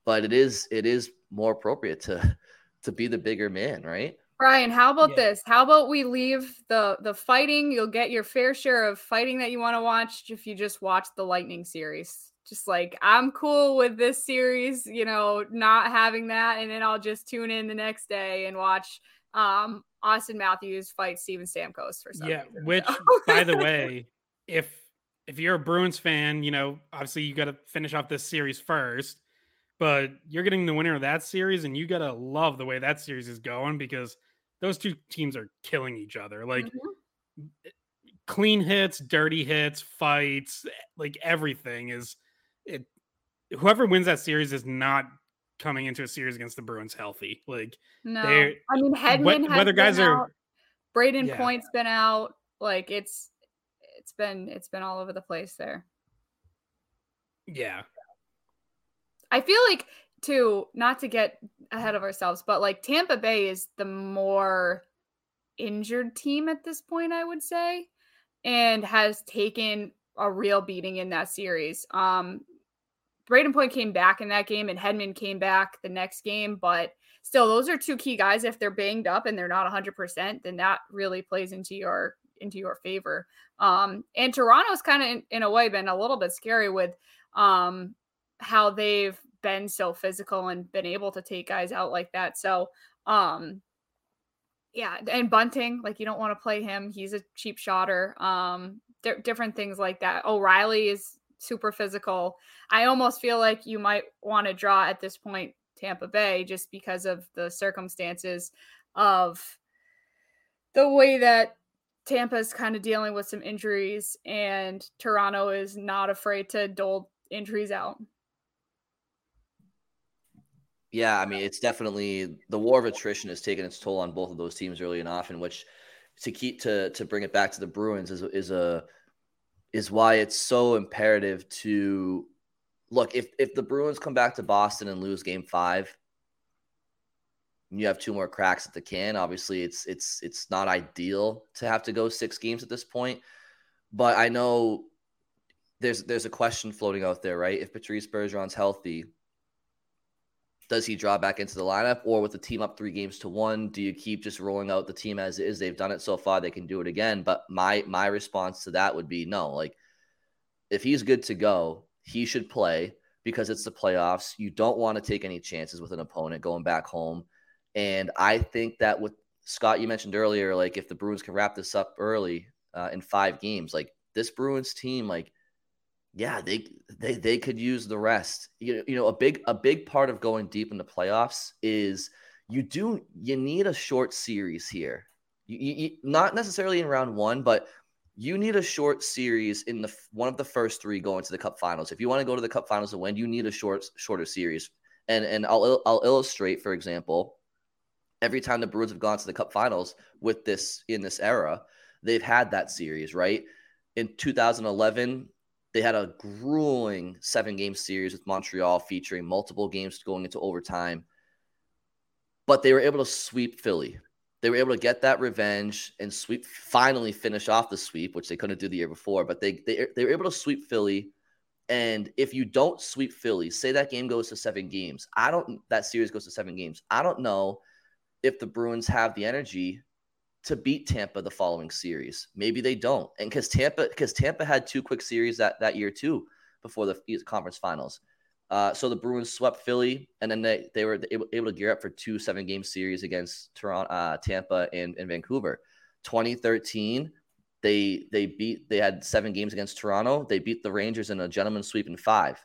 but it is it is more appropriate to to be the bigger man, right? Brian, how about yeah. this? How about we leave the the fighting? You'll get your fair share of fighting that you want to watch if you just watch the Lightning series. Just like I'm cool with this series, you know, not having that, and then I'll just tune in the next day and watch um Auston Matthews fight Steven Stamkos for some yeah, reason. which by the way, if if you're a Bruins fan, you know, obviously you got to finish off this series first, but you're getting the winner of that series, and you got to love the way that series is going because those two teams are killing each other. Like mm-hmm. clean hits, dirty hits, fights, like everything is it. Whoever wins that series is not coming into a series against the Bruins healthy. Like no, I mean Hedman wh- whether guys out, are Brayden yeah. Point's been out. Like it's it's been it's been all over the place there. Yeah. I feel like to not to get ahead of ourselves, but like Tampa Bay is the more injured team at this point, I would say, and has taken a real beating in that series. Um, Brayden Point came back in that game, and Hedman came back the next game, but still, those are two key guys. If they're banged up and they're not 100, percent then that really plays into your into your favor. Um, and Toronto's kind of in, in a way been a little bit scary with um how they've been so physical and been able to take guys out like that. So, um, yeah, and Bunting, like you don't want to play him. He's a cheap shotter. Um, di- different things like that. O'Reilly is super physical. I almost feel like you might want to draw at this point Tampa Bay just because of the circumstances of the way that Tampa is kind of dealing with some injuries and Toronto is not afraid to dole injuries out. Yeah, I mean, it's definitely the war of attrition has taken its toll on both of those teams early and often, which to keep to to bring it back to the Bruins is is a is why it's so imperative to look if if the Bruins come back to Boston and lose game 5 you have two more cracks at the can. Obviously it's it's it's not ideal to have to go 6 games at this point but I know there's there's a question floating out there right? If Patrice Bergeron's healthy does he draw back into the lineup or with the team up three games to one do you keep just rolling out the team as is? They've done it so far they can do it again. But my my response to that would be no like if he's good to go he should play because it's the playoffs. You don't want to take any chances with an opponent going back home. And i think that with scott you mentioned earlier like if the bruins can wrap this up early uh, in five games like this bruins team like yeah, they they they could use the rest. You, you know, a big a big part of going deep in the playoffs is you do you need a short series here. You, you, not necessarily in round one, but you need a short series in the one of the first three going to the Cup Finals. If you want to go to the Cup Finals and win, you need a short shorter series. And and I'll I'll illustrate, for example, every time the Bruins have gone to the Cup Finals with this in this era, they've had that series right. In 2011, they had a grueling seven game series with Montreal featuring multiple games going into overtime. But they were able to sweep Philly. They were able to get that revenge and sweep, finally finish off the sweep, which they couldn't do the year before. But they, they, they were able to sweep Philly. And if you don't sweep Philly, say that game goes to seven games. I don't, that series goes to seven games. I don't know if the Bruins have the energy to beat Tampa the following series. Maybe they don't. And because Tampa, because Tampa had two quick series that, that year too before the conference finals. Uh, so the Bruins swept Philly, and then they, they were able, able to gear up for two seven game series against Toronto, uh, Tampa, and, and Vancouver. 2013, they they beat they had seven games against Toronto. They beat the Rangers in a gentleman sweep in five,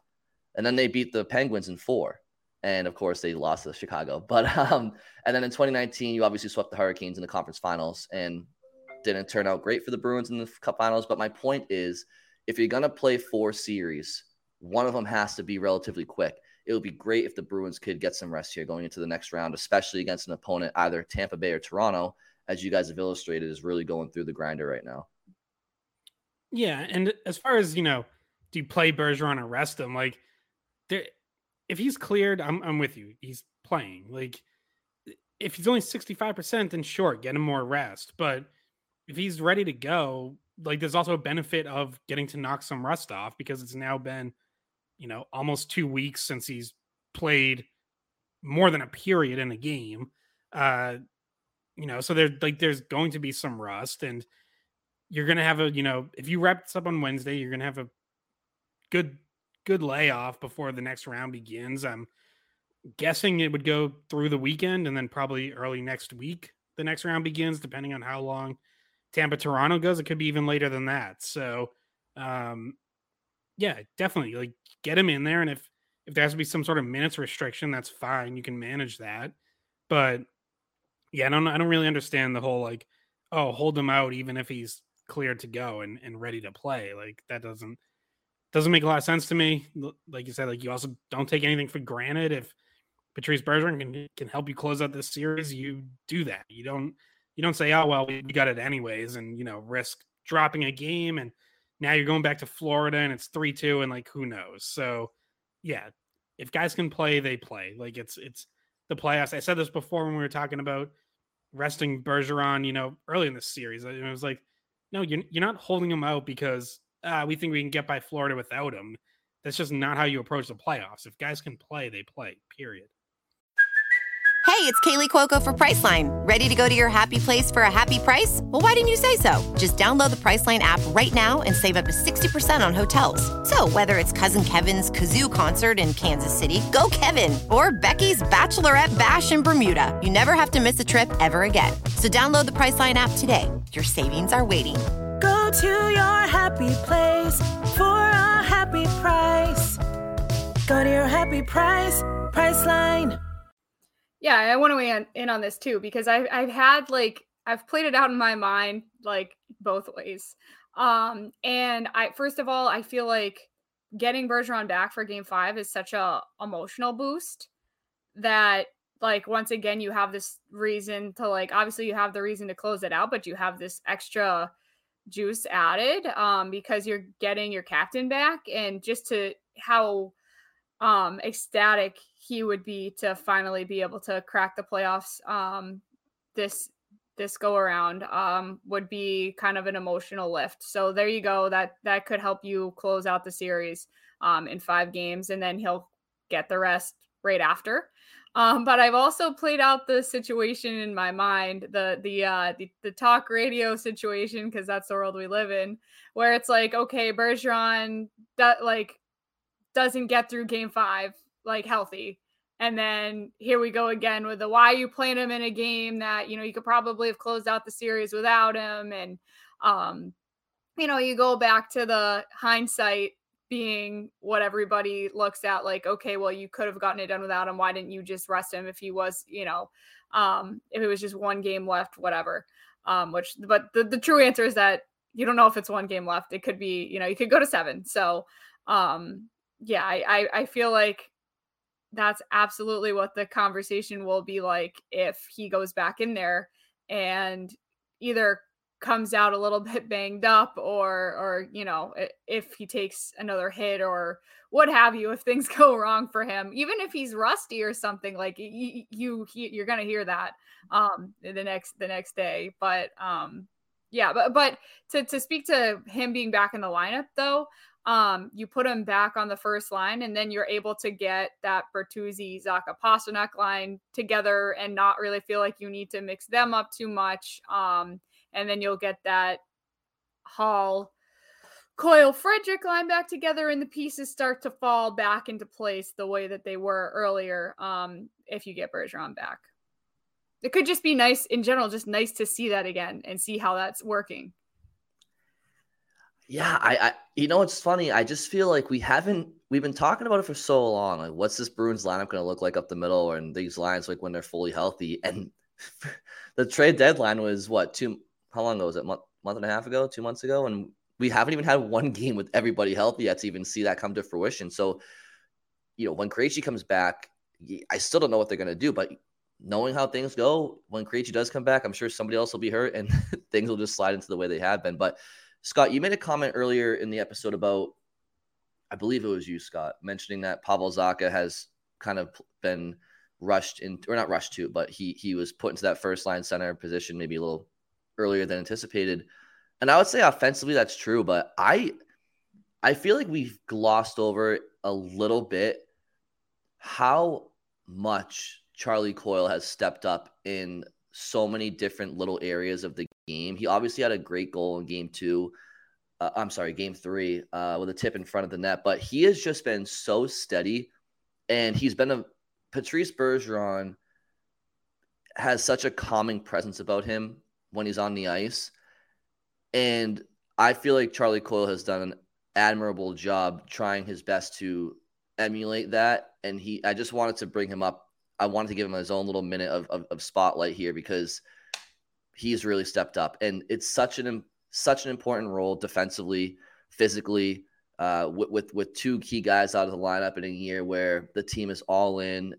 and then they beat the Penguins in four and of course they lost to Chicago. But um, and then in 2019, you obviously swept the Hurricanes in the conference finals and didn't turn out great for the Bruins in the Cup Finals. But my point is, if you're gonna play four series, one of them has to be relatively quick. it would be great if the Bruins could get some rest here going into the next round, especially against an opponent either Tampa Bay or Toronto, as you guys have illustrated, is really going through the grinder right now. Yeah, and as far as you know, do you play Bergeron or rest him? Like, there, if he's cleared, I'm I'm with you. He's playing. Like, if he's only sixty five percent, then sure, get him more rest. But if he's ready to go, like, there's also a benefit of getting to knock some rust off because it's now been you know, almost two weeks since he's played more than a period in a game. Uh, you know, so there's like there's going to be some rust, and you're gonna have a you know, if you wrap this up on Wednesday, you're gonna have a good good layoff before the next round begins. I'm guessing it would go through the weekend and then probably early next week the next round begins, depending on how long Tampa Toronto goes. It could be even later than that. So um yeah, definitely like get him in there. And if if there has to be some sort of minutes restriction, that's fine. You can manage that. But yeah, I don't I don't really understand the whole like, oh, hold him out even if he's cleared to go and, and ready to play. Like that doesn't doesn't make a lot of sense to me. Like you said, like you also don't take anything for granted. If Patrice Bergeron can can help you close out this series, you do that. You don't you don't say, oh well, we got it anyways, and you know risk dropping a game and now you're going back to Florida and it's 3 2, and like, who knows? So, yeah, if guys can play, they play. Like, it's, it's the playoffs. I said this before when we were talking about resting Bergeron, you know, early in the series. It was like, no, you're, you're not holding him out because uh, we think we can get by Florida without him. That's just not how you approach the playoffs. If guys can play, they play, period. Hey, it's Kaley Cuoco for Priceline. Ready to go to your happy place for a happy price? Well, why didn't you say so? Just download the Priceline app right now and save up to 60% on hotels. So, whether it's Cousin Kevin's Kazoo concert in Kansas City, go Kevin, or Becky's Bachelorette Bash in Bermuda, you never have to miss a trip ever again. So, download the Priceline app today. Your savings are waiting. Go to your happy place for a happy price. Go to your happy price, Priceline. Yeah, I want to weigh in on this too because I've I've had like I've played it out in my mind like both ways. Um, and I first of all, I feel like getting Bergeron back for game five is such a emotional boost that like once again you have this reason to like obviously you have the reason to close it out, but you have this extra juice added um because you're getting your captain back and just to how um ecstatic he would be to finally be able to crack the playoffs um this this go around um would be kind of an emotional lift. So there you go. That that could help you close out the series um in 5 games and then he'll get the rest right after. Um, but I've also played out the situation in my mind, the the uh the, the talk radio situation, because that's the world we live in, where it's like, okay, Bergeron that like doesn't get through game five like healthy. And then here we go again with the why you playing him in a game that you know you could probably have closed out the series without him. And um, you know, you go back to the hindsight being what everybody looks at like, okay, well, you could have gotten it done without him. Why didn't you just rest him if he was, you know, um, if it was just one game left, whatever. Um, which but the, the true answer is that you don't know if it's one game left. It could be, you know, you could go to seven. So um yeah, I, I, I feel like that's absolutely what the conversation will be like if he goes back in there and either comes out a little bit banged up or or you know if he takes another hit or what have you if things go wrong for him even if he's rusty or something like you, you you're gonna hear that um the next the next day but um yeah but but to to speak to him being back in the lineup though um, you put him back on the first line, and then you're able to get that Bertuzzi Zacha Pastrnak line together and not really feel like you need to mix them up too much. Um, and then you'll get that Hall Coyle Frederic line back together, and the pieces start to fall back into place the way that they were earlier. Um, if you get Bergeron back, it could just be nice in general, just nice to see that again and see how that's working. Yeah, I, I, you know, it's funny. I just feel like we haven't, we've been talking about it for so long. Like, what's this Bruins lineup going to look like up the middle, and these lines like when they're fully healthy? And the trade deadline was what two? How long ago was it? Month, month and a half ago, two months ago, and we haven't even had one game with everybody healthy yet to even see that come to fruition. So, you know, when Krejci comes back, I still don't know what they're going to do, but knowing how things go, when Krejci does come back, I'm sure somebody else will be hurt and things will just slide into the way they have been. But Scott, you made a comment earlier in the episode about, I believe it was you, Scott, mentioning that Pavel Zacha has kind of been rushed in, or not rushed to, but he he was put into that first line center position maybe a little earlier than anticipated. And I would say offensively that's true, but I I feel like we've glossed over a little bit how much Charlie Coyle has stepped up in so many different little areas of the game. He obviously had a great goal in game two. Uh, I'm sorry, game three uh, with a tip in front of the net, but he has just been so steady and he's been a Patrice Bergeron has such a calming presence about him when he's on the ice. And I feel like Charlie Coyle has done an admirable job trying his best to emulate that. And he, I just wanted to bring him up. I wanted to give him his own little minute of, of, of spotlight here because he's really stepped up. And it's such an, such an important role defensively, physically, uh, with, with, with two key guys out of the lineup in a year where the team is all in.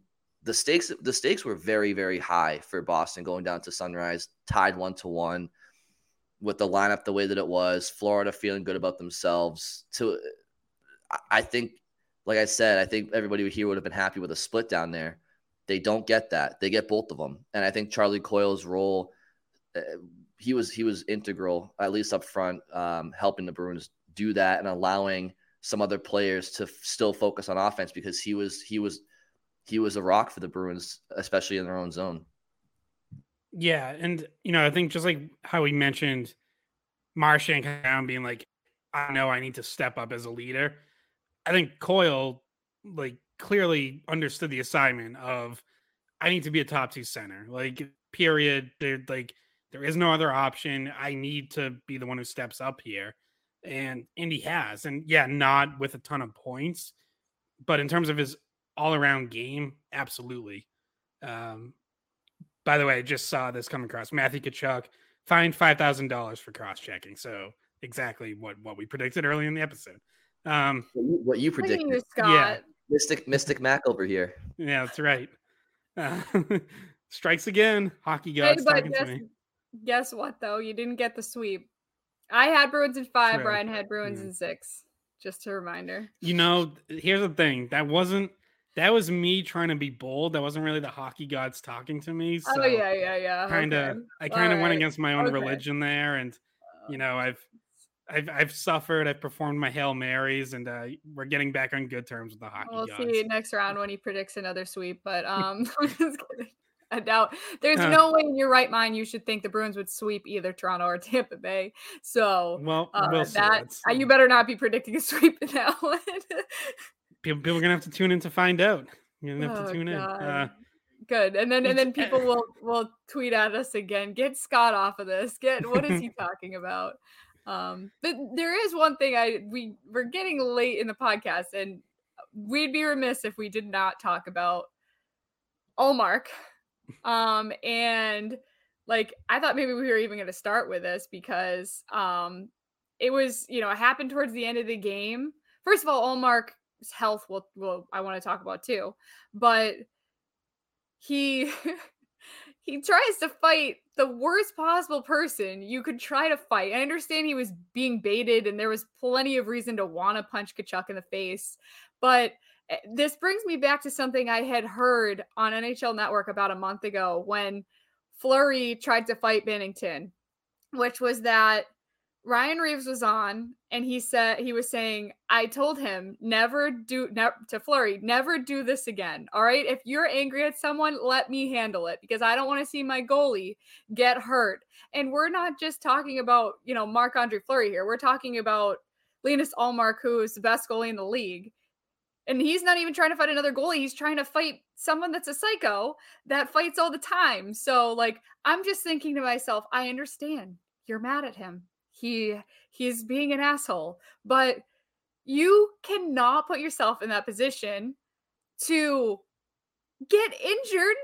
The stakes the stakes were very very high for Boston going down to Sunrise, tied one to one, with the lineup the way that it was. Florida feeling good about themselves. To I think, like I said, I think everybody here would have been happy with a split down there. They don't get that. They get both of them, and I think Charlie Coyle's role. Uh, he was he was integral, at least up front, um, helping the Bruins do that and allowing some other players to f- still focus on offense because he was he was he was a rock for the Bruins, especially in their own zone. Yeah, and you know, I think just like how we mentioned Marchand down being like, I know I need to step up as a leader. I think Coyle like clearly understood the assignment of I need to be a top two center. Like, period. There like there is no other option. I need to be the one who steps up here and Indy has, and yeah, not with a ton of points, but in terms of his all around game, absolutely. Um, by the way, I just saw this come across. Matthew Tkachuk fined five thousand dollars for cross checking. So exactly what what we predicted early in the episode. Um, what you predicted, you, yeah, Mystic Mystic Mac over here. Yeah, that's right. Uh, strikes again. Hockey gods hey, talking guess, to me. Guess what though? You didn't get the sweep. I had Bruins in five. True. Brian had Bruins yeah. in six. Just a reminder. You know, here's the thing. That wasn't. That was me trying to be bold. That wasn't really the hockey gods talking to me. Oh, so oh yeah, yeah, yeah. Kind of. Okay. I kind of right. went against my own okay. religion there, and you know, I've I've I've suffered. I've performed my hail marys, and uh, we're getting back on good terms with the hockey. We'll gods. see next round when he predicts another sweep. But um, I doubt there's uh, no way in your right mind you should think the Bruins would sweep either Toronto or Tampa Bay. So well, uh, we'll that uh, you better not be predicting a sweep in that one. People, people are gonna have to tune in to find out. You're gonna have oh, to tune God. in. Uh, Good, and then and then people will will tweet at us again. Get Scott off of this. Get what is he talking about? Um, but there is one thing I we we're getting late in the podcast, and we'd be remiss if we did not talk about Ullmark um, and like I thought maybe we were even going to start with this because um, it was, you know, it happened towards the end of the game. First of all, Ullmark's health will, will I want to talk about too, but he he tries to fight the worst possible person you could try to fight. I understand he was being baited and there was plenty of reason to want to punch Tkachuk in the face, but Eh, this brings me back to something I had heard on NHL Network about a month ago when Fleury tried to fight Binnington, which was that Ryan Reaves was on and he said he was saying, I told him never do ne- to Fleury, never do this again. All right. If you're angry at someone, let me handle it because I don't want to see my goalie get hurt. And we're not just talking about, you know, Marc Andre Fleury here. We're talking about Linus Ullmark, who is the best goalie in the league. And he's not even trying to fight another goalie. He's trying to fight someone that's a psycho that fights all the time. So like I'm just thinking to myself, I understand. You're mad at him. He he's being an asshole. But you cannot put yourself in that position to get injured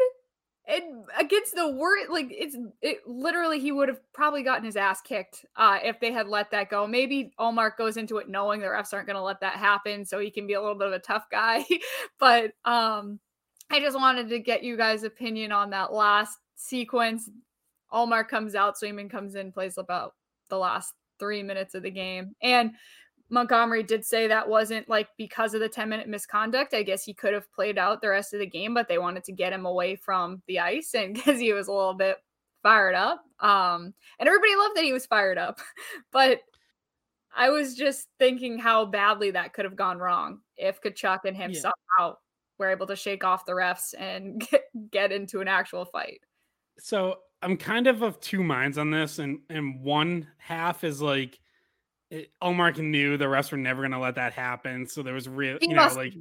and against the word like it's it literally he would have probably gotten his ass kicked uh if they had let that go. Maybe Ullmark goes into it knowing the refs aren't going to let that happen so he can be a little bit of a tough guy. But um i just wanted to get you guys opinion on that last sequence. Ullmark comes out Swayman comes in plays about the last three minutes of the game and Montgomery did say that wasn't like because of the 10 minute misconduct. I guess he could have played out the rest of the game, but they wanted to get him away from the ice and because he was a little bit fired up. Um, and everybody loved that he was fired up. But I was just thinking how badly that could have gone wrong if Tkachuk and him yeah. somehow were able to shake off the refs and get, get into an actual fight. So I'm kind of of two minds on this, and and one half is like eh, it, Ullmark knew the refs were never going to let that happen. So there was real, you know, like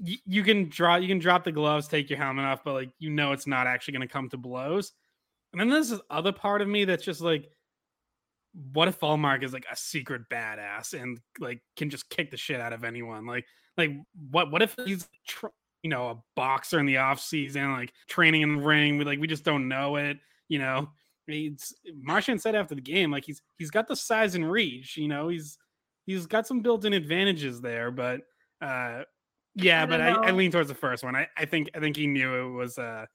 y- you can draw, you can drop the gloves, take your helmet off, but like you know, it's not actually going to come to blows. And then there's this other part of me that's just like, what if Ullmark is like a secret badass and like can just kick the shit out of anyone? Like, like what? What if he's tr- you know a boxer in the off season, like training in the ring? We like we just don't know it. You know, He's Marchand said after the game, like he's he's got the size and reach. You know, he's he's got some built-in advantages there. But uh, yeah, I but I, I, lean towards the first one. I, I think I think he knew it was uh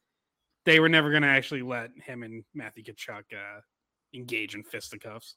they were never going to actually let him and Matthew Tkachuk uh, engage in fisticuffs.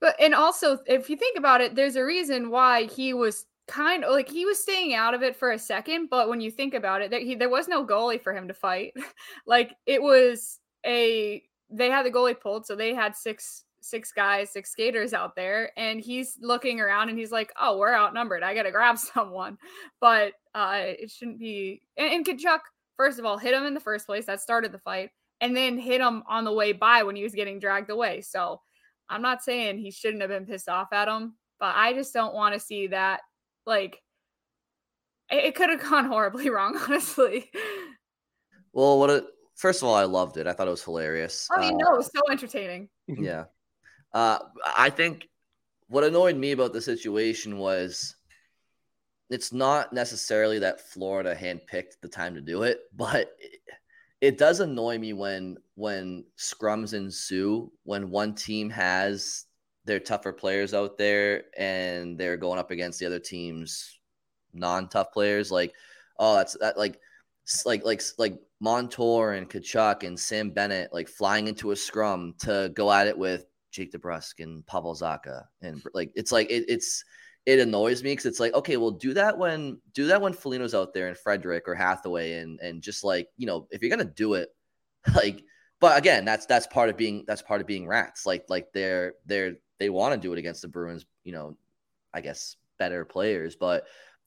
But and also, if you think about it, there's a reason why he was kind of like he was staying out of it for a second. But when you think about it, there, he, there was no goalie for him to fight. like it was a they had the goalie pulled, so they had six six guys, six skaters out there, and he's looking around and he's like, "Oh, we're outnumbered. I got to grab someone." But uh, it shouldn't be. And, and Tkachuk, first of all, hit him in the first place. That started the fight, and then hit him on the way by when he was getting dragged away. So I'm not saying he shouldn't have been pissed off at him, but I just don't want to see that. Like, it, it could have gone horribly wrong, honestly. Well, what it first of all, I loved it. I thought it was hilarious. Oh, you uh, know, it was so entertaining. Yeah. Uh, I think what annoyed me about the situation was it's not necessarily that Florida handpicked the time to do it, but it, it does annoy me when when scrums ensue when one team has their tougher players out there and they're going up against the other team's non-tough players. Like, oh, that's that like like like like Montour and Tkachuk and Sam Bennett like flying into a scrum to go at it with Jake DeBrusk and Pavel Zacha and like it's like it, it's it annoys me because it's like okay, well do that when do that when Foligno's out there and Frederic or Hathaway and and just like you know if you're gonna do it like but again that's that's part of being that's part of being rats like like they're they're they want to do it against the Bruins you know I guess better players but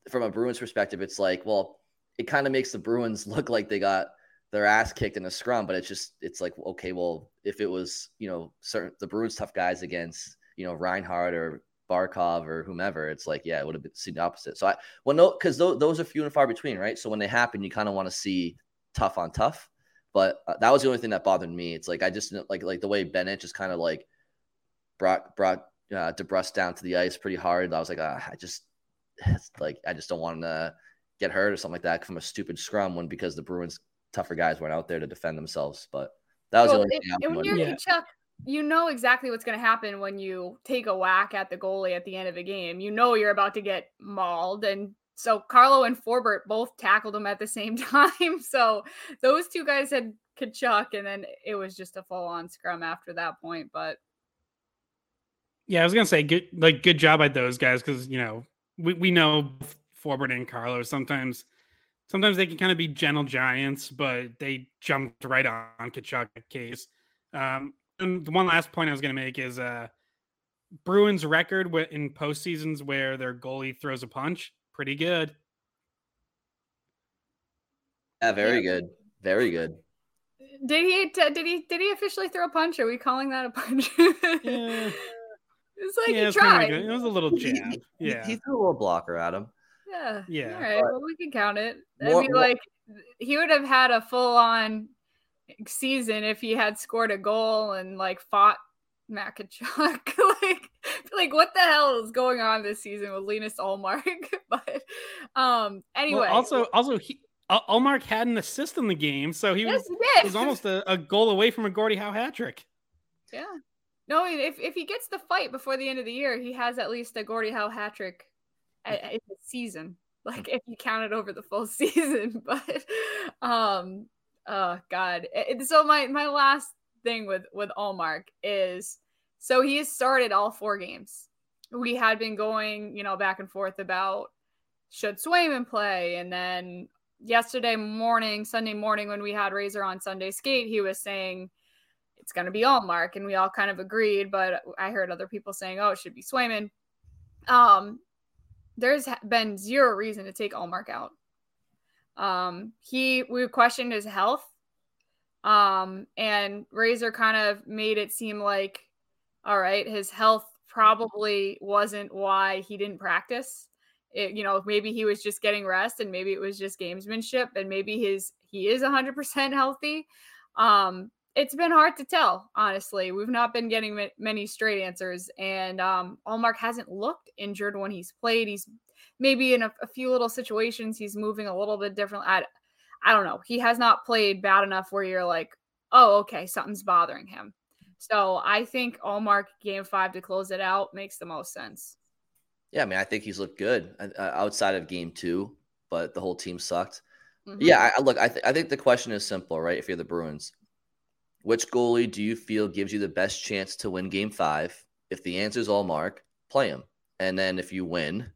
from a Bruins perspective it's like well it kind of makes the Bruins look like they got their ass kicked in a scrum, but it's just it's like okay, well, if it was you know certain the Bruins tough guys against you know Reinhart or Barkov or whomever, it's like yeah, it would have been seen the opposite. So I well no, because those, those are few and far between, right? So when they happen, you kind of want to see tough on tough. But uh, that was the only thing that bothered me. It's like I just like like the way Bennett just kind of like brought brought uh, DeBrusk down to the ice pretty hard. I was like, uh, I just like I just don't want to get hurt or something like that from a stupid scrum when because the Bruins tougher guys weren't out there to defend themselves. But that was well, the only it, thing. when you're yeah. Chuck, you know exactly what's going to happen when you take a whack at the goalie at the end of a game. You know you're about to get mauled, and so Carlo and Forbort both tackled him at the same time. So those two guys had Tkachuk, and then it was just a full on scrum after that point. But yeah, I was gonna say good, like good job by those guys because you know we we know Forbort and Carlo sometimes sometimes they can kind of be gentle giants, but they jumped right on Tkachuk case. Um, and the one last point I was to make is uh, Bruins record in postseasons where their goalie throws a punch, pretty good. Yeah, very good, very good. Did he? Uh, did he? Did he officially throw a punch? Are we calling that a punch? yeah. It's like yeah, he tried. It was a little jab. Yeah, he, he threw a little blocker at him. Yeah. Yeah. All right. Well, we can count it. I mean, like he would have had a full on season if he had scored a goal and like fought Matt Tkachuk. like, like what the hell is going on this season with Linus Ullmark? but um, anyway. Well, also, also he Ullmark had an assist in the game, so he Yes, was, he was almost a, a goal away from a Gordie Howe hat trick. Yeah. No, if if he gets the fight before the end of the year, he has at least a Gordie Howe hat trick in the season. Like if you count it over the full season, but um, oh god. It- so my my last thing with with Allmark is so he has started all four games. We had been going, you know, back and forth about should Swayman play, and then yesterday morning, Sunday morning, when we had Razor on Sunday Skate, he was saying it's going to be Ullmark, and we all kind of agreed. But I heard other people saying, "Oh, it should be Swayman." Um, there's been zero reason to take Ullmark out. Um, he we questioned his health, um, and Razor kind of made it seem like, all right, his health probably wasn't why he didn't practice. It, you know, maybe he was just getting rest, and maybe it was just gamesmanship, and maybe his he is 100% healthy. Um, it's been hard to tell, honestly. We've not been getting ma- many straight answers, and um, Ullmark hasn't looked injured when he's played. He's maybe in a, a few little situations he's moving a little bit different. I, I don't know. He has not played bad enough where you're like, oh, okay, something's bothering him. So I think Ullmark game five to close it out makes the most sense. Yeah, I mean, I think he's looked good uh, outside of game two, but the whole team sucked. Mhm. Yeah, I, look, I, th- I think the question is simple, right? If you're the Bruins, which goalie do you feel gives you the best chance to win game five? If the answer is Ullmark, play him. And then if you win,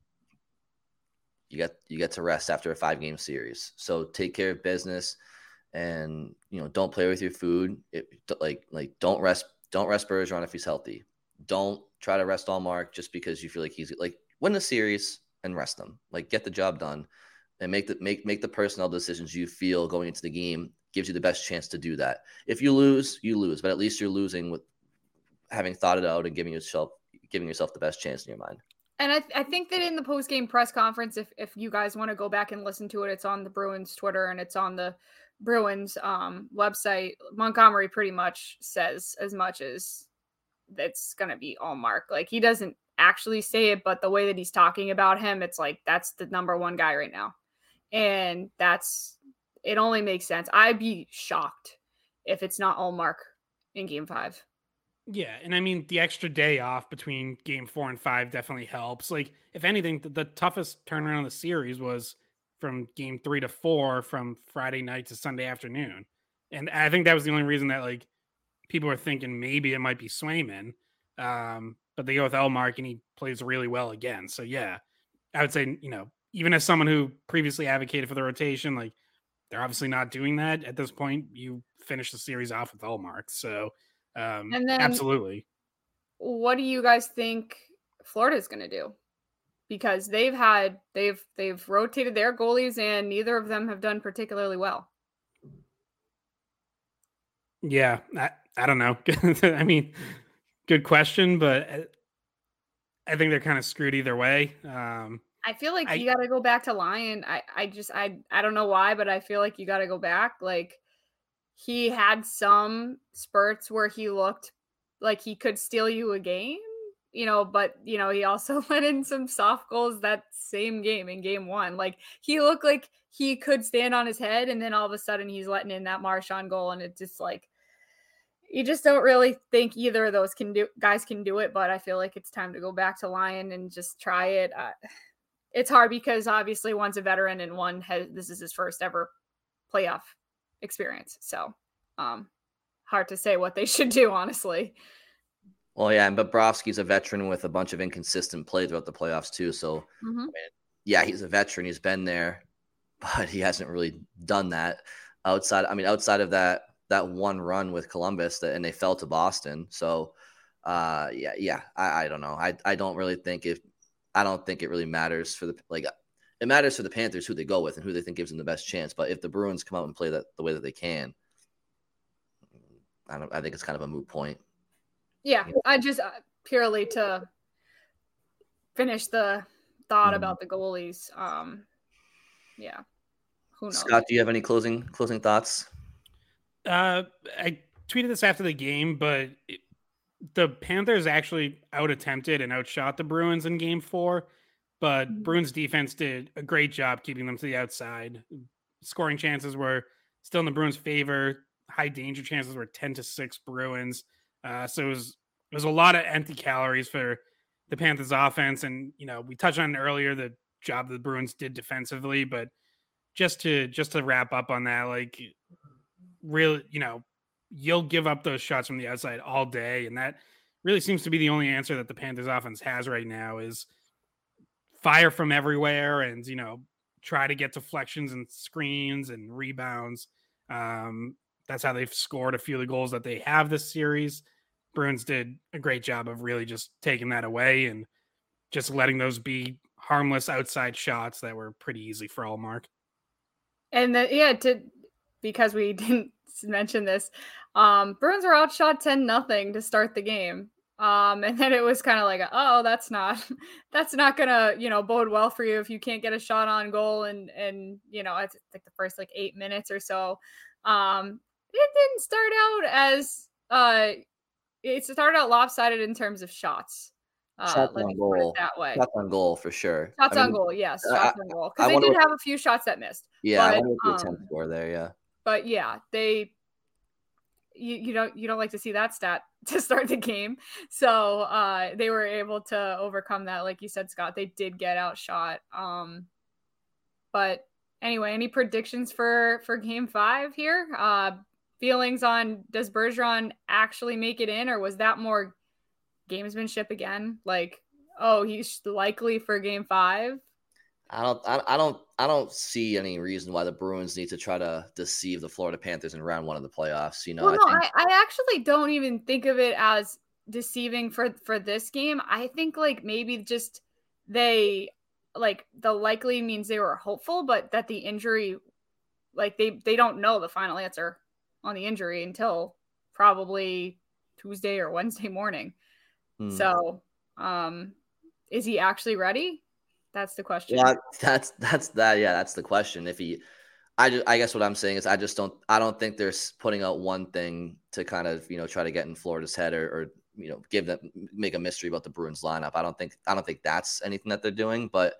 you get you get to rest after a five game series. So take care of business and you know, don't play with your food. It, like like don't rest don't rest Bergeron if he's healthy. Don't try to rest Ullmark just because you feel like he's like win the series and rest them. Like get the job done and make the make make the personnel decisions you feel going into the game gives you the best chance to do that. If you lose, you lose, but at least you're losing with having thought it out and giving yourself giving yourself the best chance in your mind. And I, I think that in the post game press conference, if, if you guys want to go back and listen to it, it's on the Bruins Twitter and it's on the Bruins um, website. Montgomery pretty much says as much as that's going to be Ullmark. Like he doesn't actually say it, but the way that he's talking about him, it's like that's the number one guy right now. And that's it only makes sense. I'd be shocked if it's not Ullmark in game five. Yeah, and I mean the extra day off between game four and five definitely helps. Like, if anything, the, the toughest turnaround of the series was from game three to four, from Friday night to Sunday afternoon, and I think that was the only reason that like people were thinking maybe it might be Swayman, um, but they go with Ullmark and he plays really well again. So yeah, I would say you know even as someone who previously advocated for the rotation, like they're obviously not doing that at this point. You finish the series off with Ullmark, so. Um, And then- absolutely. what do you guys think Florida's going to do? Because they've had they've they've rotated their goalies and neither of them have done particularly well. Yeah, I, I don't know. I mean, good question, but I- I think they're kind of screwed either way. Um, I feel like I- you got to go back to Lyon. I I just I I don't know why, but I feel like you got to go back. Like he had some spurts where he looked like he could steal you a game, you know, but you know, he also let in some soft goals that same game in game 1. Like he looked like he could stand on his head and then all of a sudden he's letting in that Marchand goal and it's just like you just don't really think either of those can do guys can do it, but I feel like it's time to go back to Lyon and just try it. Uh, it's hard because obviously one's a veteran and one has this is his first ever playoff experience. So, um, hard to say what they should do, honestly. Well, yeah, and Bobrovsky's a veteran with a bunch of inconsistent play throughout the playoffs too. So Mhm. yeah, he's a veteran. He's been there, but he hasn't really done that outside. I mean, outside of that that one run with Columbus, that, and they fell to Boston. So, uh, yeah, yeah, I, I don't know. I, I don't really think if I don't think it really matters for the like. It matters for the Panthers who they go with and who they think gives them the best chance. But if the Bruins come out and play that the way that they can, I don't. I think it's kind of a moot point. Yeah, I just uh, purely to finish the thought Mhm. about the goalies. Um, yeah, who knows? Scott, do you have any closing closing thoughts? Uh, I tweeted this after the game, but it, the Panthers actually out attempted and outshot the Bruins in game four. But Mhm. Bruins defense did a great job keeping them to the outside. scoring chances were still in the Bruins' favor. High danger chances were 10 to 6 Bruins. Uh, so it was it was a lot of empty calories for the Panthers offense. And, you know, we touched on earlier the job the Bruins did defensively, but just to just to wrap up on that, like really, you know, you'll give up those shots from the outside all day. And that really seems to be the only answer that the Panthers offense has right now is fire from everywhere and, you know, try to get deflections and screens and rebounds. Um, that's how they've scored a few of the goals that they have this series. Bruins did a great job of really just taking that away and just letting those be harmless outside shots that were pretty easy for Ullmark. And the, yeah, to because we didn't mention this, um, Bruins were outshot 10 nothing to start the game. Um, and then it was kind of like, oh, that's not that's not gonna, you know, bode well for you if you can't get a shot on goal and and you know, it's like the first like eight minutes or so. Um, it didn't start out as uh it started out lopsided in terms of shots. Uh, shots on goal. that way. Shots on goal for sure. Shots I mean, on goal, yes. Shots I, on goal. Because they did have a few shots that missed. Yeah, but, I wonder if um, score there, yeah. But yeah, they you, you don't you don't like to see that stat to start the game. So uh they were able to overcome that, like you said, Scott. They did get outshot. Um but anyway, any predictions for for game five here? Uh feelings on does Bergeron actually make it in, or was that more gamesmanship again? Like, oh, he's likely for game five. I don't, I, I don't, I don't see any reason why the Bruins need to try to deceive the Florida Panthers in round one of the playoffs. You know, well, I no, think... I, I actually don't even think of it as deceiving for for this game. I think like maybe just they like the likely means they were hopeful, but that the injury, like they they don't know the final answer on the injury until probably Tuesday or Wednesday morning. Hmm. So, um, is he actually ready? That's the question. Yeah, that's that's that. Yeah, that's the question. If he, I just, I guess what I'm saying is I just don't I don't think they're putting out one thing to kind of you know try to get in Florida's head or, or you know give them make a mystery about the Bruins lineup. I don't think I don't think that's anything that they're doing, but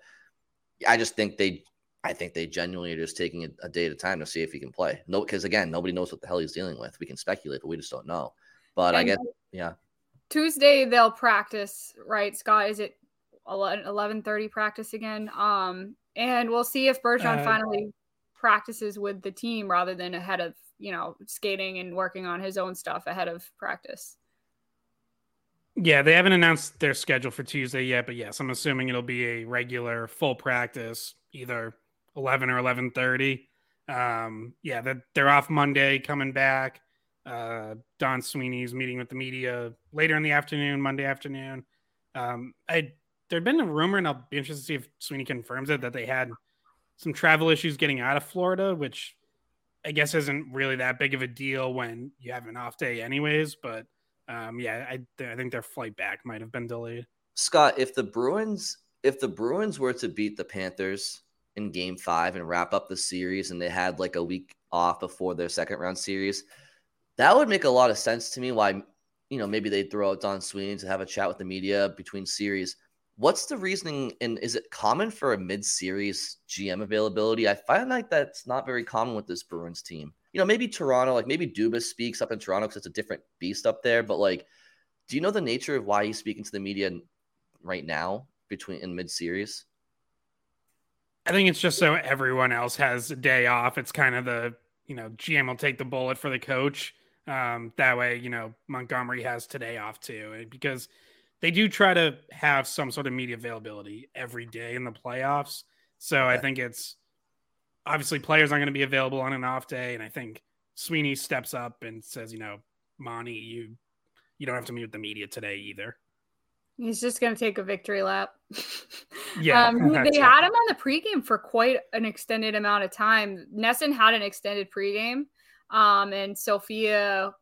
I just think they I think they genuinely are just taking a, a day at a time to see if he can play. No, because again, nobody knows what the hell he's dealing with. We can speculate, but we just don't know. But and I guess yeah. Tuesday they'll practice, right? Scott, is it 11 30 practice again? Um, and we'll see if Bergeron uh, finally practices with the team rather than ahead of, you know, skating and working on his own stuff ahead of practice. Yeah, they haven't announced their schedule for Tuesday yet, but yes, I'm assuming it'll be a regular full practice, either 11 or 11:30. Um, yeah, that they're off Monday, coming back. Uh, Don Sweeney's meeting with the media later in the afternoon, Monday afternoon. Um, I there'd been a rumor, and I'll be interested to see if Sweeney confirms it, that they had some travel issues getting out of Florida, which I guess isn't really that big of a deal when you have an off day, anyways. But um, yeah, I, I think their flight back might have been delayed. Scott, if the Bruins if the Bruins were to beat the Panthers in Game Five and wrap up the series, and they had like a week off before their second round series, that would make a lot of sense to me. Why, you know, maybe they'd throw out Don Sweeney to have a chat with the media between series. What's the reasoning? And is it common for a mid-series GM availability? I find like that's not very common with this Bruins team. You know, maybe Toronto, like maybe Dubas speaks up in Toronto because it's a different beast up there. But like, do you know the nature of why he's speaking to the media right now between in mid-series? I think it's just so everyone else has a day off. It's kind of the you know GM will take the bullet for the coach um, that way, you know, Montgomery has today off too, because they do try to have some sort of media availability every day in the playoffs. So okay. I think it's obviously players aren't going to be available on an off day, and I think Sweeney steps up and says, you know, Monty, you you don't have to meet with the media today either. He's just going to take a victory lap. yeah. Um, they had him on the pregame for quite an extended amount of time. NESN had an extended pregame. Um, and Sophia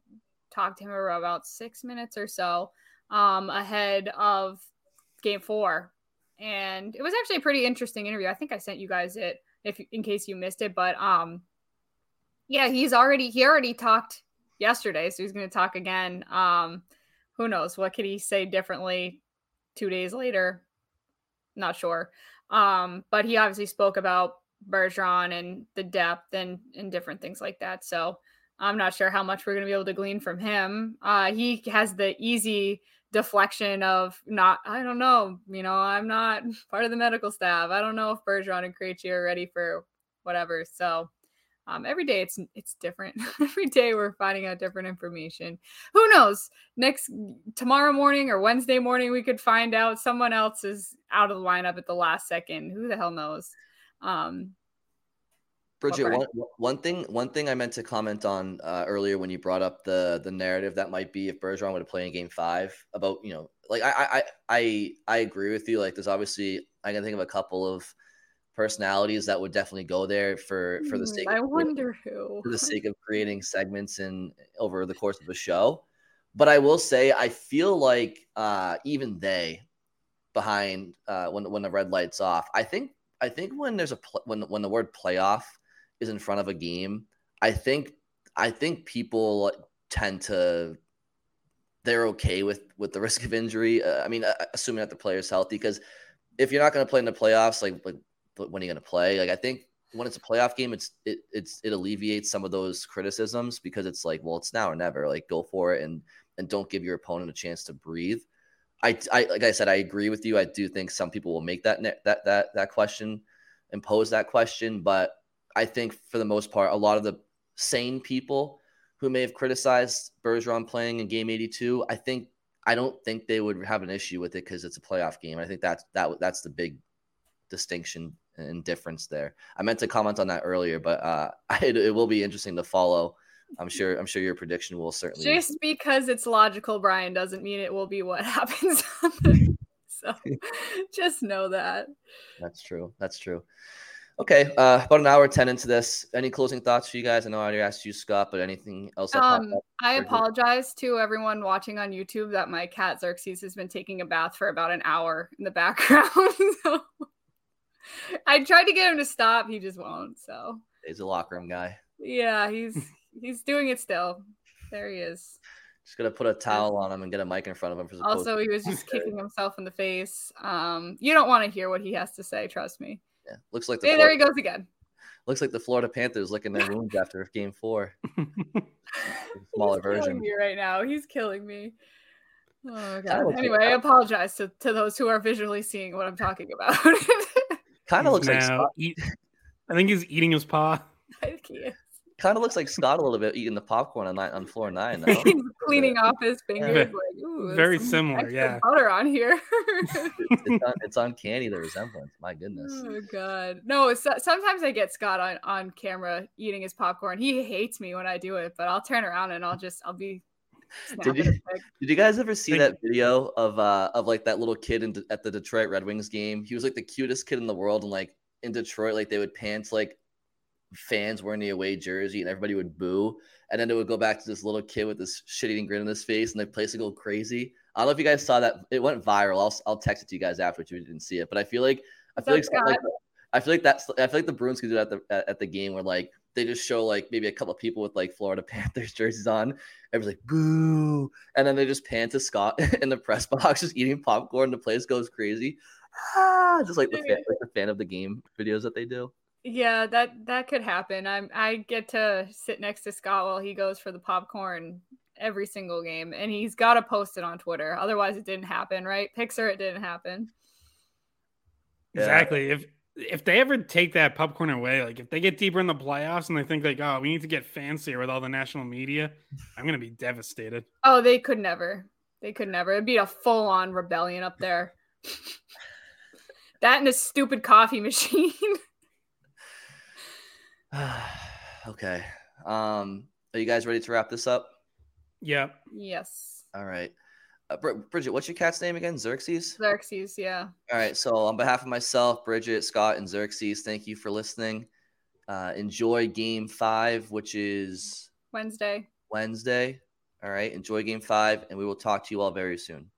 talked to him for about six minutes or so um, ahead of game four. And it was actually a pretty interesting interview. I think I sent you guys it if in case you missed it. But um, yeah, he's already he already talked yesterday, so he's going to talk again. Um, who knows what could he say differently two days later? Not sure. Um, but he obviously spoke about Bergeron and the depth and and different things like that. So I'm not sure how much we're going to be able to glean from him. Uh, he has the easy deflection of not, I don't know, you know, I'm not part of the medical staff. I don't know if Bergeron and Krejci are ready for whatever. So um, every day it's it's different. every day we're finding out different information. Who knows? Next tomorrow morning or Wednesday morning, we could find out someone else is out of the lineup at the last second. Who the hell knows? Um, Bridgette, one, one thing one thing I meant to comment on uh, earlier when you brought up the the narrative that might be if Bergeron would have played in Game Five about you know like I I I I agree with you. Like there's obviously I can think of a couple of personalities that would definitely go there for for the hmm, sake. I of, wonder who for the sake of creating segments and over the course of a show. But I will say I feel like uh, even they behind uh, when when the red lights off. I think I think when there's a pl- when when the word playoff is in front of a game, I think I think people tend to they're okay with with the risk of injury. Uh, I mean, uh, assuming that the player's healthy, because if you're not going to play in the playoffs, like like when are you going to play? Like I think when it's a playoff game, it's it it's it alleviates some of those criticisms because it's like, well, it's now or never. Like go for it and and don't give your opponent a chance to breathe. I, I like I said, I agree with you. I do think some people will make that that that that question and pose that question, but I think for the most part, a lot of the sane people who may have criticized Bergeron playing in Game 82, I think I don't think they would have an issue with it because it's a playoff game. I think that's that that's the big distinction and difference there. I meant to comment on that earlier, but uh, it, it will be interesting to follow. I'm sure. I'm sure your prediction will certainly. Just because it's logical, Brian, doesn't mean it will be what happens. so, just know that. That's true. That's true. Okay, uh, about an hour ten into this. Any closing thoughts for you guys? I know I already asked you, Scott, but anything else? Um, I apologize to everyone watching on YouTube that my cat Xerxes has been taking a bath for about an hour in the background. so I tried to get him to stop, he just won't. So he's a locker room guy. Yeah, he's he's doing it still. There he is. Just gonna put a towel on him and get a mic in front of him. For also, he was just kicking himself in the face. Um, you don't want to hear what he has to say. Trust me. Yeah, looks like the hey, Florida, there he goes again. Looks like the Florida Panthers licking their wounds after Game Four. Smaller He's version. me right now. He's killing me. Oh god. Anyway, I apologize to, to those who are visually seeing what I'm talking about. Kind of looks like Scott. Eat, I think he's eating his paw. I can't. Kind of looks like Scott a little bit eating the popcorn on on floor nine. Though. he's cleaning off his fingers. Like, Very similar, yeah. Butter on here. it's, un, it's, uncanny the resemblance. My goodness. Oh god. No, sometimes I get Scott on on camera eating his popcorn. He hates me when I do it, but I'll turn around and I'll just I'll be did you, did you guys ever see that video of uh of like that little kid in, at the Detroit Red Wings game? He was like the cutest kid in the world, and like in Detroit, like they would pants like fans wearing the away jersey, and everybody would boo, and then it would go back to this little kid with this shit-eating grin on his face, and the place would go crazy. I don't know if you guys saw that; it went viral. I'll I'll text it to you guys after if you didn't see it, but I feel like I feel like, like I feel like that's I feel like the Bruins could do that at the at, at the game where like they just show like maybe a couple of people with like Florida Panthers jerseys on. Everyone's like boo, and then they just pan to Scott in the press box just eating popcorn. The place goes crazy, ah, just like the fan, like the fan of the game videos that they do. Yeah, that that could happen. I'm I get to sit next to Scott while he goes for the popcorn every single game, and he's got to post it on Twitter. Otherwise, it didn't happen, right? Pixar, it didn't happen. Exactly. If if they ever take that popcorn away, like if they get deeper in the playoffs and they think like, oh, we need to get fancier with all the national media, I'm gonna be devastated. Oh, they could never. They could never. It'd be a full on rebellion up there. that and a stupid coffee machine. okay. Um, are you guys ready to wrap this up? Yeah. Yes. All right. Uh, Bridgette, what's your cat's name again? Xerxes? Xerxes, yeah. All right. So, on behalf of myself, Bridgette, Scott, and Xerxes, thank you for listening. Uh, enjoy game five, which is Wednesday. Wednesday. All right. Enjoy game five, and we will talk to you all very soon.